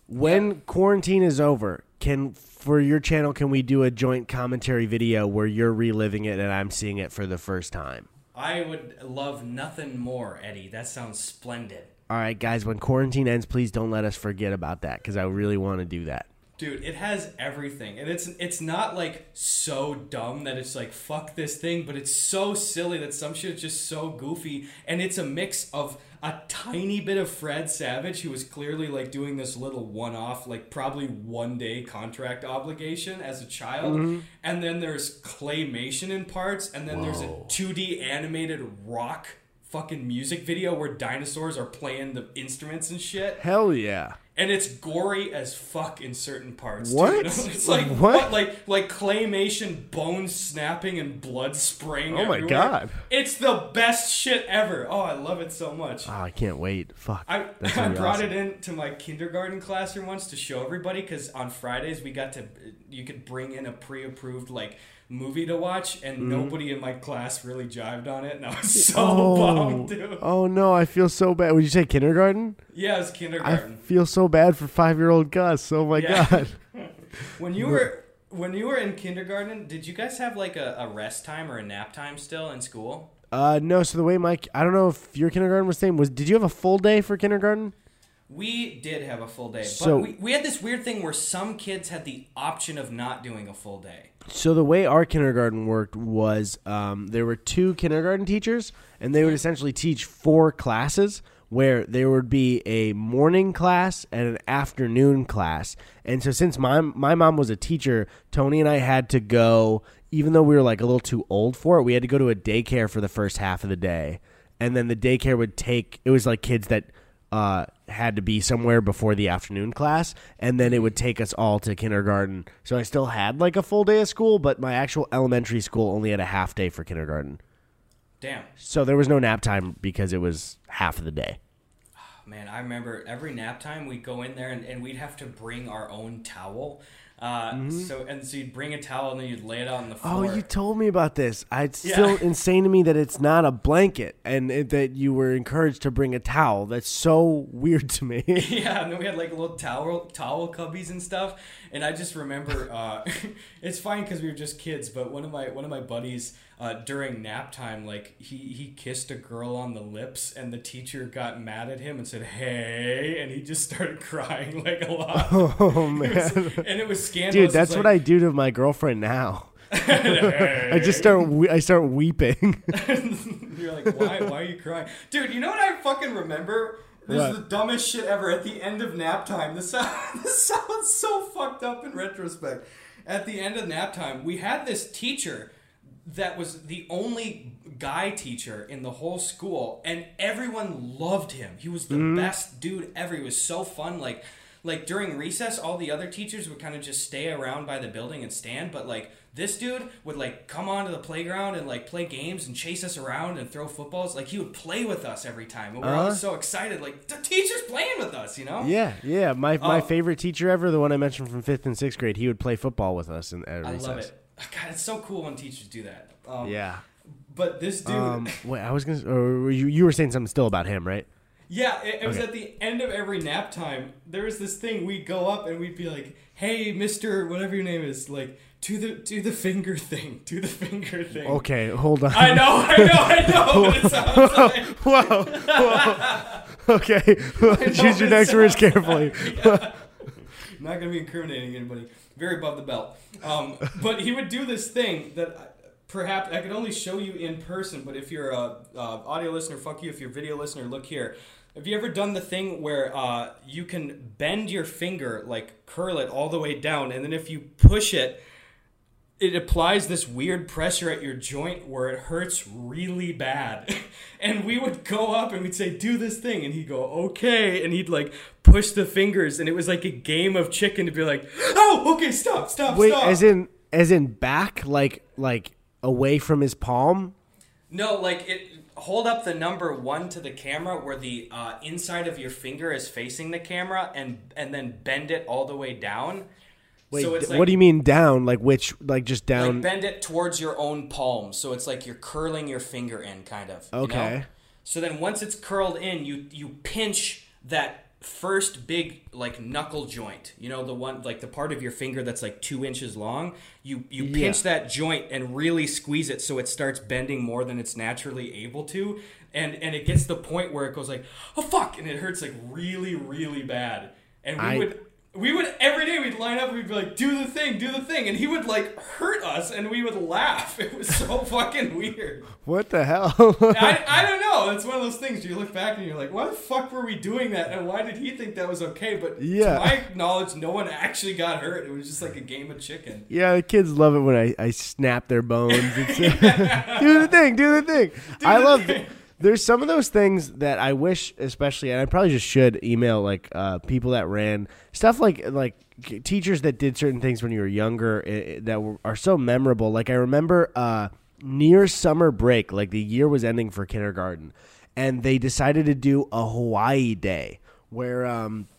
When quarantine is over, can for your channel can we do a joint commentary video where you're reliving it and I'm seeing it for the first time? I would love nothing more, Eddy. That sounds splendid. All right, guys. When quarantine ends, please don't let us forget about that because I really want to do that. Dude, it has everything. And it's it's not like so dumb that it's like fuck this thing, but it's so silly that some shit is just so goofy and it's a mix of a tiny bit of Fred Savage who was clearly like doing this little one-off like probably one day contract obligation as a child. Mm-hmm. And then there's claymation in parts and then there's a 2D animated rock fucking music video where dinosaurs are playing the instruments and shit. Hell yeah! And it's gory as fuck in certain parts. What? [laughs] It's like What? what? Like like claymation, bones snapping, and blood spraying. Oh my. God. It's the best shit ever. Oh, I love it so much. Oh, I can't wait. Fuck. I, [laughs] I brought awesome. it into my kindergarten classroom once to show everybody because on Fridays we got to you could bring in a pre-approved like movie to watch and nobody in my class really jived on it and I was so Mm-hmm. Oh, bummed dude. oh no! I feel so bad. Would you say kindergarten? Yeah, it was I feel so bad for five-year-old Gus. Oh my Yeah. god. [laughs] [laughs] When you were when you were in kindergarten, did you guys have like a, a rest time or a nap time still in school? Uh, no. So the way Mike, I don't know if your kindergarten was the same. Was did you have a full day for kindergarten? We did have a full day, So- but we, we had this weird thing where some kids had the option of not doing a full day. So the way our kindergarten worked was um, there were two kindergarten teachers, and they would essentially teach four classes. Where there would be a morning class and an afternoon class, and so since my my mom was a teacher, Tony and I had to go. Even though we were like a little too old for it, we had to go to a daycare for the first half of the day, and then the daycare would take. It was like kids that uh, had to be somewhere before the afternoon class, and then it would take us all to kindergarten. So I still had like a full day of school, but my actual elementary school only had a half day for kindergarten. Damn, So there was no nap time because it was half of the day. man, I remember every nap time we'd go in there and, and we'd have to bring our own towel. Uh, So and so you'd bring a towel and then you'd lay it out on the floor. Oh, you told me about this. I, it's Yeah. still insane to me that it's not a blanket and it, that you were encouraged to bring a towel. That's so weird to me. [laughs] yeah, and then we had like little towel towel cubbies and stuff. And I just remember uh, [laughs] it's fine because we were just kids. But one of my one of my buddies uh, during nap time, like he he kissed a girl on the lips, and the teacher got mad at him and said, "Hey," and he just started [laughs] crying like a lot. [laughs] oh It was- man, and it was scandalous. dude, that's what I do to my girlfriend now. "Hey." [laughs] I just start we- I start weeping. You're like, why? Why are you crying, dude? You know what I fucking remember? This What? is the dumbest shit ever. At the end of nap time, this this sounds so fucked up in retrospect. At the end of nap time, we had this teacher that was the only guy teacher in the whole school, and everyone loved him. He was the best dude ever. He was so fun. Like, like during recess, all the other teachers would kind of just stay around by the building and stand, but like this dude would like come onto the playground and like play games and chase us around and throw footballs. Like he would play with us every time. And we're Uh-huh. always so excited. Like the teacher's playing with us, you know? yeah, yeah. My my Oh. favorite teacher ever, the one I mentioned from fifth and sixth grade, he would play football with us in at I recess. love it. [sighs] God, it's so cool when teachers do that. Um, Yeah. But this dude, Um, [laughs] wait, I was gonna. Or you you were saying something still about him, right? yeah, it, it was Okay. at the end of every nap time. There was this thing. We'd go up and we'd be like, "Hey, Mister, whatever your name is, like, do the do the finger thing, do the finger thing." Okay, hold on. I know, I know, I know. But it [laughs] like, whoa, whoa. [laughs] okay, choose your next words sounds carefully. Not gonna be incriminating anybody. Very above the belt. Um, [laughs] but he would do this thing that perhaps I could only show you in person. But if you're a, uh audio listener, fuck you. If you're a video listener, look here. Have you ever done the thing where uh, you can bend your finger, like curl it all the way down, and then if you push it, it applies this weird pressure at your joint where it hurts really bad. [laughs] and we would go up and we'd say, Do this thing. And he'd go, Okay. And he'd like push the fingers. And it was like a game of chicken to be like, Oh, okay, stop, stop, Wait, stop. as in as in back, like like away from his palm. no, like it. Hold up the number one to the camera where the uh, inside of your finger is facing the camera and and then bend it all the way down. Wait, so it's like, what do you mean down? Like which? Like just like down? bend it towards your own palm so it's like you're curling your finger in kind of you know? Okay. so then once it's curled in you you pinch that first big like knuckle joint you know the one like the part of your finger that's like two inches long you you Yeah. pinch that joint and really squeeze it so it starts bending more than it's naturally able to and and it gets to the point where it goes like oh fuck and it hurts like really really bad and we I- would we would every day we'd line up and we'd be like, do the thing, do the thing, and he would like hurt us and we would laugh. [laughs] It was so fucking weird. What the hell? I, I [laughs] don't know. It's one of those things. You look back and you're like, why the fuck were we doing that? And why did he think that was okay? But Yeah. to my knowledge, no one actually got hurt. It was just like a game of chicken. yeah, the kids love it when I, I snap their bones. It's, [laughs] do the thing, do the thing. I the love. thing. There's some of those things that I wish, especially, and I probably just should email like uh, people that ran stuff like like teachers that did certain things when you were younger eh, that were, are so memorable. Like I remember uh, near summer break, like the year was ending for kindergarten, and they decided to do a Hawaii day where um,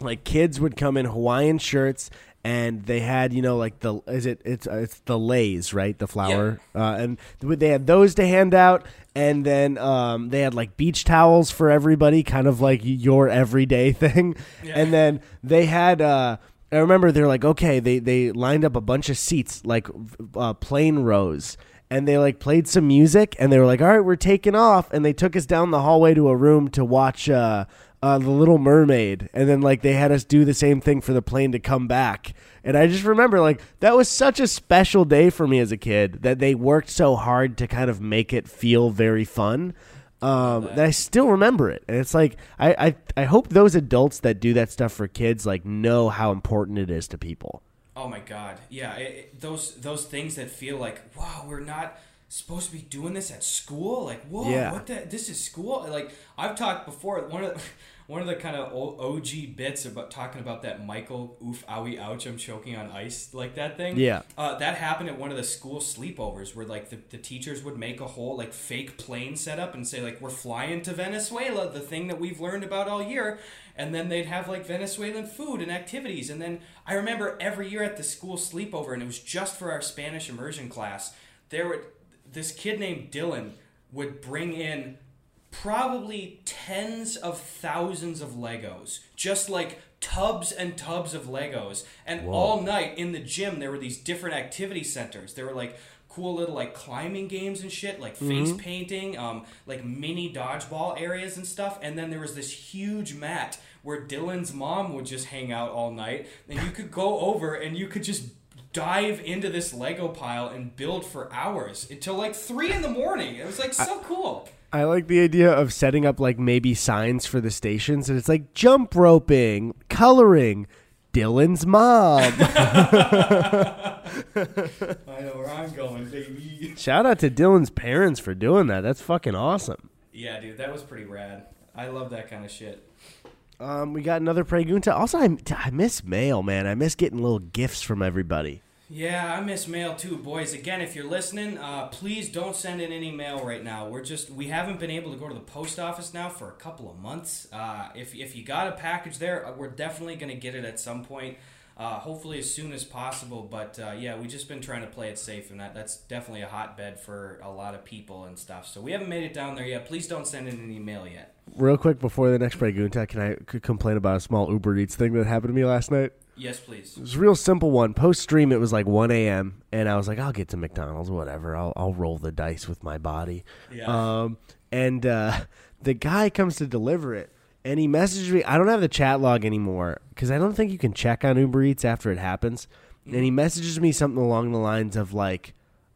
like kids would come in Hawaiian shirts and they had you know like the is it it's uh, it's the leis right? The flower. Uh, and they had those to hand out and then um, they had like beach towels for everybody kind of like your everyday [laughs] thing. Yeah. and then they had uh, I remember they're like okay they they lined up a bunch of seats like uh, plane rows and they like played some music and they were like all right we're taking off and they took us down the hallway to a room to watch uh, uh, the Little Mermaid, and then like they had us do the same thing for the plane to come back. And I just remember like that was such a special day for me as a kid that they worked so hard to kind of make it feel very fun. Um, that I still remember it, and it's like I, I I hope those adults that do that stuff for kids like know how important it is to people. Oh my god, yeah, it, it- those those things that feel like wow, we're not supposed to be doing this at school? Like, whoa, Yeah. what the? This is school? Like, I've talked before. One of the, [laughs] one of the kind of OG bits about talking about that Michael oof owie ouch I'm choking on ice like that thing. Yeah. Uh, that happened at one of the school sleepovers where like the, the teachers would make a whole like fake plane setup and say like we're flying to Venezuela, the thing that we've learned about all year, and then they'd have like Venezuelan food and activities. And then I remember every year at the school sleepover, and it was just for our Spanish immersion class. There would this kid named Dylan would bring in probably tens of thousands of Legos, just like tubs and tubs of Legos. And all night in the gym, there were these different activity centers. There were like cool little like climbing games and shit, like face painting, um, like mini dodgeball areas and stuff. And then there was this huge mat where Dylan's mom would just hang out all night, and you could go over and you could just dive into this Lego pile and build for hours until like three in the morning. It was like so cool. I like the idea of setting up like maybe signs for the stations, and it's like jump roping, coloring, Dylan's mom. [laughs] [laughs] I know where I'm going, baby. Shout out to Dylan's parents for doing that. That's fucking awesome. Yeah, dude, that was pretty rad. I love that kind of shit. Um, we got another pregunta. Also, I, I miss mail, man. I miss getting little gifts from everybody. Yeah, I miss mail too, boys. Again, if you're listening, uh, please don't send in any mail right now. We're just we haven't been able to go to the post office now for a couple of months. Uh, if if you got a package there, uh, we're definitely gonna get it at some point. Uh, hopefully as soon as possible. But uh, yeah, we've just been trying to play it safe, and that that's definitely a hotbed for a lot of people and stuff. So we haven't made it down there yet. Please don't send in any mail yet. Real quick before the next pregunta, can I complain about a small Uber Eats thing that happened to me last night? Yes, please. It was a real simple one. Post stream, it was like 1 a.m. and I was like, I'll get to McDonald's, whatever. I'll I'll roll the dice with my body. Yeah. Um, and uh, [laughs] the guy comes to deliver it, and he messaged me. I don't have the chat log anymore because I don't think you can check on Uber Eats after it happens. And he messages me something along the lines of like,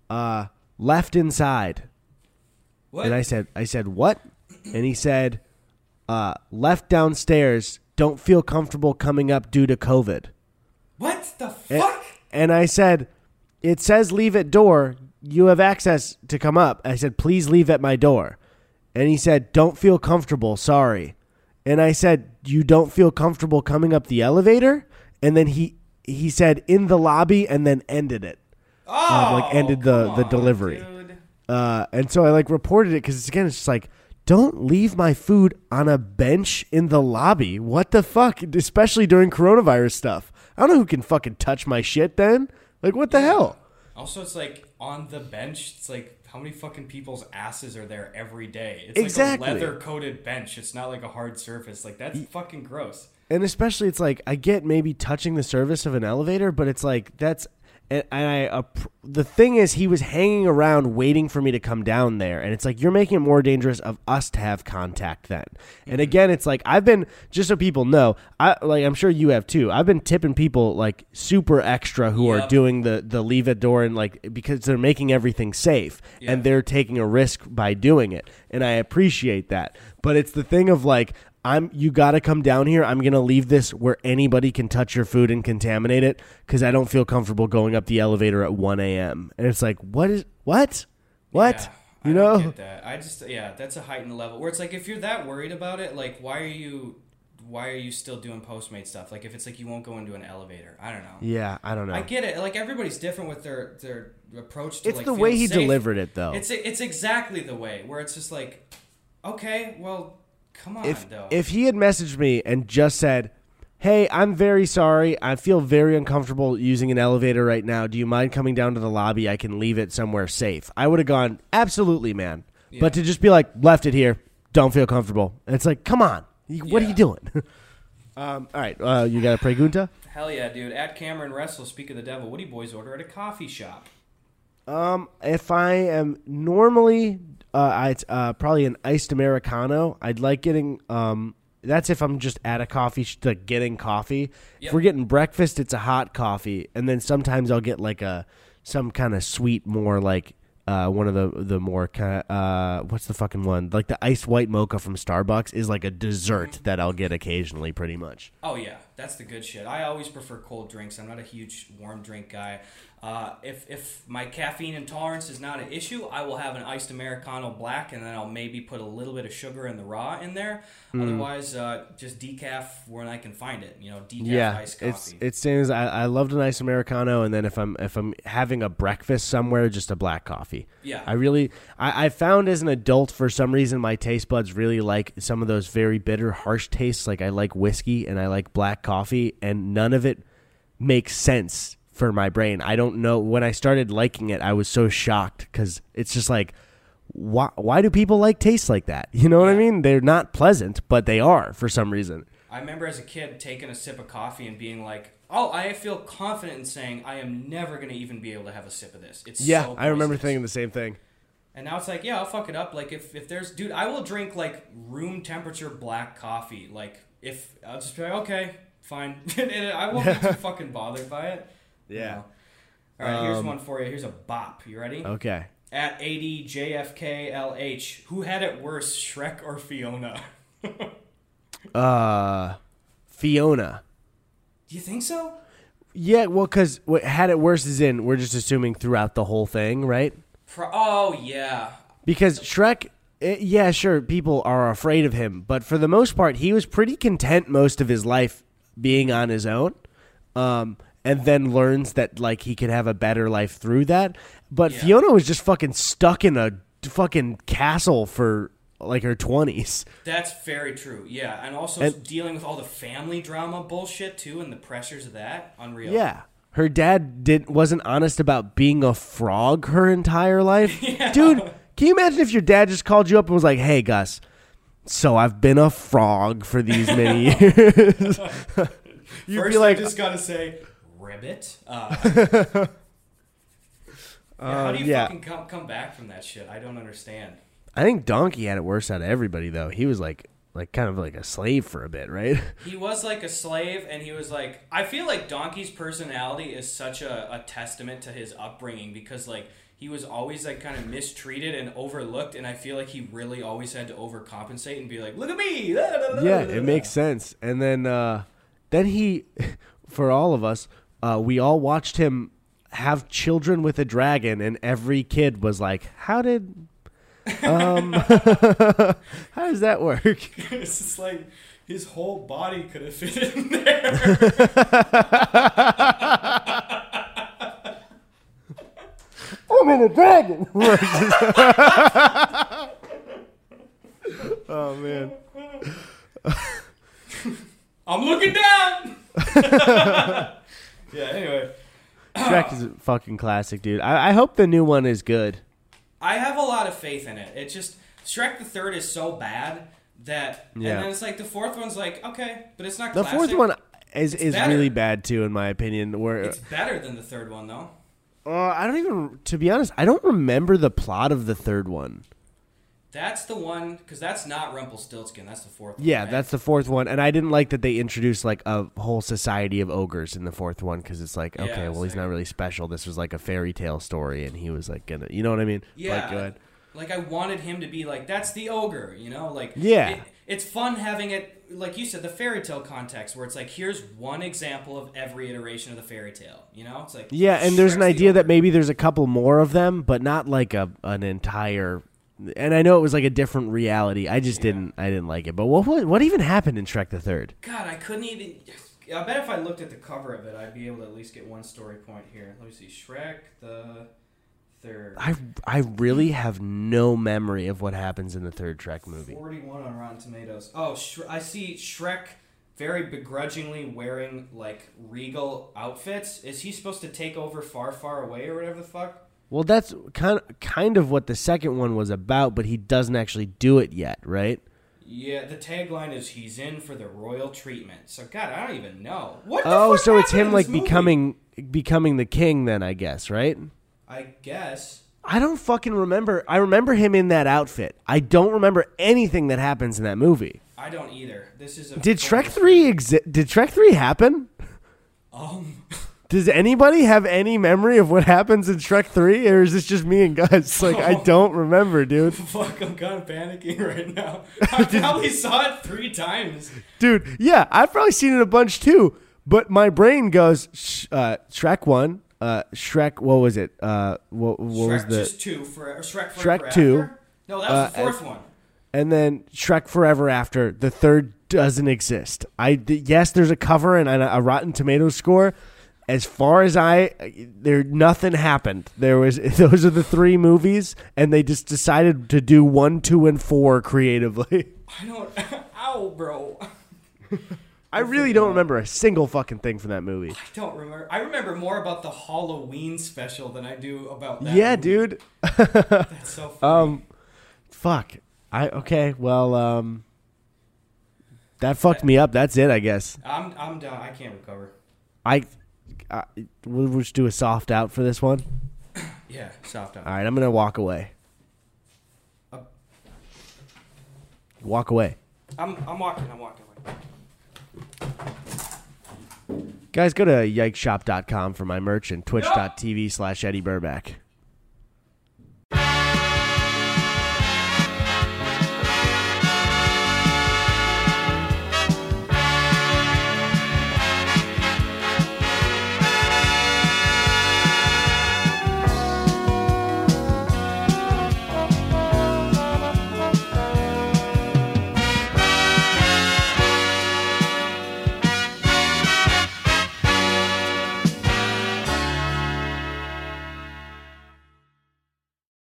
uh, "Left inside," What? and I said, "I said what?" And he said, uh, "Left downstairs. Don't feel comfortable coming up due to COVID." what the fuck? And I said, "It says leave at door. You have access to come up." I said, "Please leave at my door." And he said, "Don't feel comfortable. Sorry." And I said, "You don't feel comfortable coming up the elevator?" And then he he said, "In the lobby," and then ended it. Oh, like, ended the- come the delivery. Uh, and so I like reported it because again, it's just like, don't leave my food on a bench in the lobby. What the fuck? Especially during coronavirus stuff. I don't know who can fucking touch my shit then. Like, what the hell? Also, it's like on the bench. It's like how many fucking people's asses are there every day? It's Exactly. like a leather coated bench. It's not like a hard surface. Like that's fucking gross. And especially, it's like I get maybe touching the surface of an elevator, but it's like that's. And and I, uh, the thing is, he was hanging around waiting for me to come down there, and it's like you're making it more dangerous of us to have contact then. And again, it's like I've been just so people know, I like I'm sure you have too. I've been tipping people like super extra who are doing the the leave at door and like because they're making everything safe Yeah. and they're taking a risk by doing it, and I appreciate that. But it's the thing of like I'm you got to come down here. I'm going to leave this where anybody can touch your food and contaminate it cuz I don't feel comfortable going up the elevator at 1 a.m. And it's like, what is what? What? Yeah, you I know? don't get that. I just yeah, that's a heightened level where it's like if you're that worried about it, like why are you why are you still doing Postmate stuff? Like if it's like you won't go into an elevator, I don't know. Yeah, I don't know. I get it. Like everybody's different with their their approach to it's like the way he safe. delivered it though. It's it's exactly the way where it's just like, okay, well, come on, if though. if he had messaged me and just said, "Hey, I'm very sorry. I feel very uncomfortable using an elevator right now. Do you mind coming down to the lobby? I can leave it somewhere safe." I would have gone, "Absolutely, man." But to just be like, "Left it here. Don't feel comfortable." And it's like, "Come on. What are you doing?" [laughs] [laughs] um, all right, uh, you got a pregunta? Hell yeah, dude! At Cameron Wrestle, speak of the devil. What do you boys order at a coffee shop? Um, if I am normally, uh, I, it's uh, probably an iced americano. I'd like getting um. That's if I'm just at a coffee, sh- like getting coffee. If we're getting breakfast, it's a hot coffee, and then sometimes I'll get like a some kind of sweet, more like uh one of the the more kind of uh what's the fucking one like the iced white mocha from Starbucks is like a dessert that I'll get occasionally, pretty much. Oh yeah, that's the good shit. I always prefer cold drinks. I'm not a huge warm drink guy. Uh, if if my caffeine intolerance is not an issue, I will have an iced americano black, and then I'll maybe put a little bit of sugar in the raw in there. Hmm. Otherwise, uh, just decaf when I can find it. You know, decaf yeah, iced it's coffee. it seems I, I loved a nice americano, and then if I'm if I'm having a breakfast somewhere, just a black coffee. Yeah. I really I, I found as an adult for some reason my taste buds really like some of those very bitter, harsh tastes. Like I like whiskey and I like black coffee, and none of it makes sense for my brain. I don't know when I started liking it, I was so shocked because it's just like. Why, why do people like tastes like that? You know what I mean? They're not pleasant, but they are for some reason. I remember as a kid taking a sip of coffee and being like, "Oh, I feel confident in saying I am never going to even be able to have a sip of this." It's Yeah, so I remember poisonous." thinking the same thing. And now it's like, yeah, I'll fuck it up. Like if, if there's dude, I will drink like room temperature black coffee. Like if I'll just be like, okay, fine. [laughs] I won't be [laughs] too fucking bothered by it. Yeah. You know? All right, here's Um, one for you. Here's a bop. You ready? Okay. At 80 JFKLH, who had it worse, Shrek or Fiona? [laughs] Uh, Fiona. Do you think so? Yeah, well, because what had it worse is in. We're just assuming throughout the whole thing, right? Pro- oh yeah. Because Shrek, eh, yeah, sure, people are afraid of him, but for the most part, he was pretty content most of his life being on his own. Um, and then learns that like he could have a better life through that. But Yeah. Fiona was just fucking stuck in a fucking castle for like her twenties. That's very true. Yeah, and also And- dealing with all the family drama bullshit too, and the pressures of that. Unreal. Yeah. Her dad did wasn't honest about being a frog her entire life. [laughs] Dude, can you imagine if your dad just called you up and was like, "Hey Gus, so I've been a frog for these many [laughs] years." [laughs] You'd First, be like, I just gotta say, ribbit. Uh, [laughs] yeah, how do you yeah. fucking come come back from that shit? I don't understand. I think Donkey had it worse out of everybody though. He was like like kind of like a slave for a bit, right? [laughs] He was like a slave, and he was like. I feel like Donkey's personality is such a, a testament to his upbringing because like he was always like kind of mistreated and overlooked, and I feel like he really always had to overcompensate and be like, "Look at me!" [laughs] yeah, it makes sense. And then uh then he for all of us, uh we all watched him have children with a dragon and every kid was like, "How did um [laughs] how does that work?" [laughs] it's just like his whole body could have fit in there. [laughs] I'm in a dragon. oh man. I'm looking down. Yeah. Anyway, Shrek is a fucking classic, dude. I, I hope the new one is good. I have a lot of faith in it. It just Shrek the Third is so bad that, Yeah. and then it's like the fourth one's like okay, but it's not. Classic. The classic. fourth one is is better. really bad too, in my opinion. Where It's better than the third one though. uh, I don't even, to be honest, I don't remember the plot of the third one. That's the one because that's not Rumpelstiltskin. That's the fourth. one, Yeah, right? that's the fourth one, and I didn't like that they introduced like a whole society of ogres in the fourth one because it's like, Yeah, okay, well, he's same. not really special. This was like a fairy tale story, and he was like gonna, you know what I mean? Yeah. Like. Like I wanted him to be like that's the ogre, you know, like Yeah. It, it's fun having it, like you said, the fairy tale context where it's like here's one example of every iteration of the fairy tale, you know. It's like Yeah, and there's an Shrek's the idea that ogre. maybe there's a couple more of them, but not like a an entire. And I know it was like a different reality. I just Yeah. didn't. I didn't like it. But what what, what even happened in Shrek the Third? God, I couldn't even. I bet if I looked at the cover of it, I'd be able to at least get one story point here. Let me see, Shrek the third. I I really have no memory of what happens in the third Shrek movie. Forty-one on Rotten Tomatoes. Oh, Shre- I see Shrek very begrudgingly wearing like regal outfits. Is he supposed to take over far, far away or whatever the fuck? Well, that's kind of, kind of what the second one was about, but he doesn't actually do it yet, right? Yeah, the tagline is "He's in for the royal treatment." So God, I don't even know what. The Oh, so it's him like movie? becoming becoming the king then, I guess, right? I guess. I don't fucking remember. I remember him in that outfit. I don't remember anything that happens in that movie. I don't either. This is a Did Shrek 3 exist? Did Shrek 3 happen? Um, [laughs] Does anybody have any memory of what happens in Shrek 3 or is this just me and Gus? Like I don't remember, dude. [laughs] Fuck, I'm kind of panicking right now. [laughs] I probably saw it three times. Dude, yeah, I've probably seen it a bunch too, but my brain goes sh- uh, Shrek 1, uh, Shrek what was it? Uh what, what was Shrek the just two for or Shrek Shrek Forever two, After? No, that was the uh, fourth one. and then Shrek Forever After. The third doesn't exist. I yes, there's a cover and a, a Rotten Tomatoes score. As far as I, there nothing happened. There was [laughs] those are the three movies, and they just decided to do one, two, and four creatively. [laughs] I don't. [laughs] Ow, bro. I really don't remember a single fucking thing from that movie. I don't remember. I remember more about the Halloween special than I do about that. Yeah, movie. dude. That's so funny. Um, fuck. I okay. Well, um, that fucked me up. That's it, I guess. I'm I'm done. I can't recover. I, I we'll we'll just do a soft out for this one. [coughs] Yeah, soft out. All right, I'm gonna walk away. Uh, Walk away, I'm I'm walking. I'm walking away. guys. Go to yikeshop.com for my merch and twitch.tv slash Eddy Burback.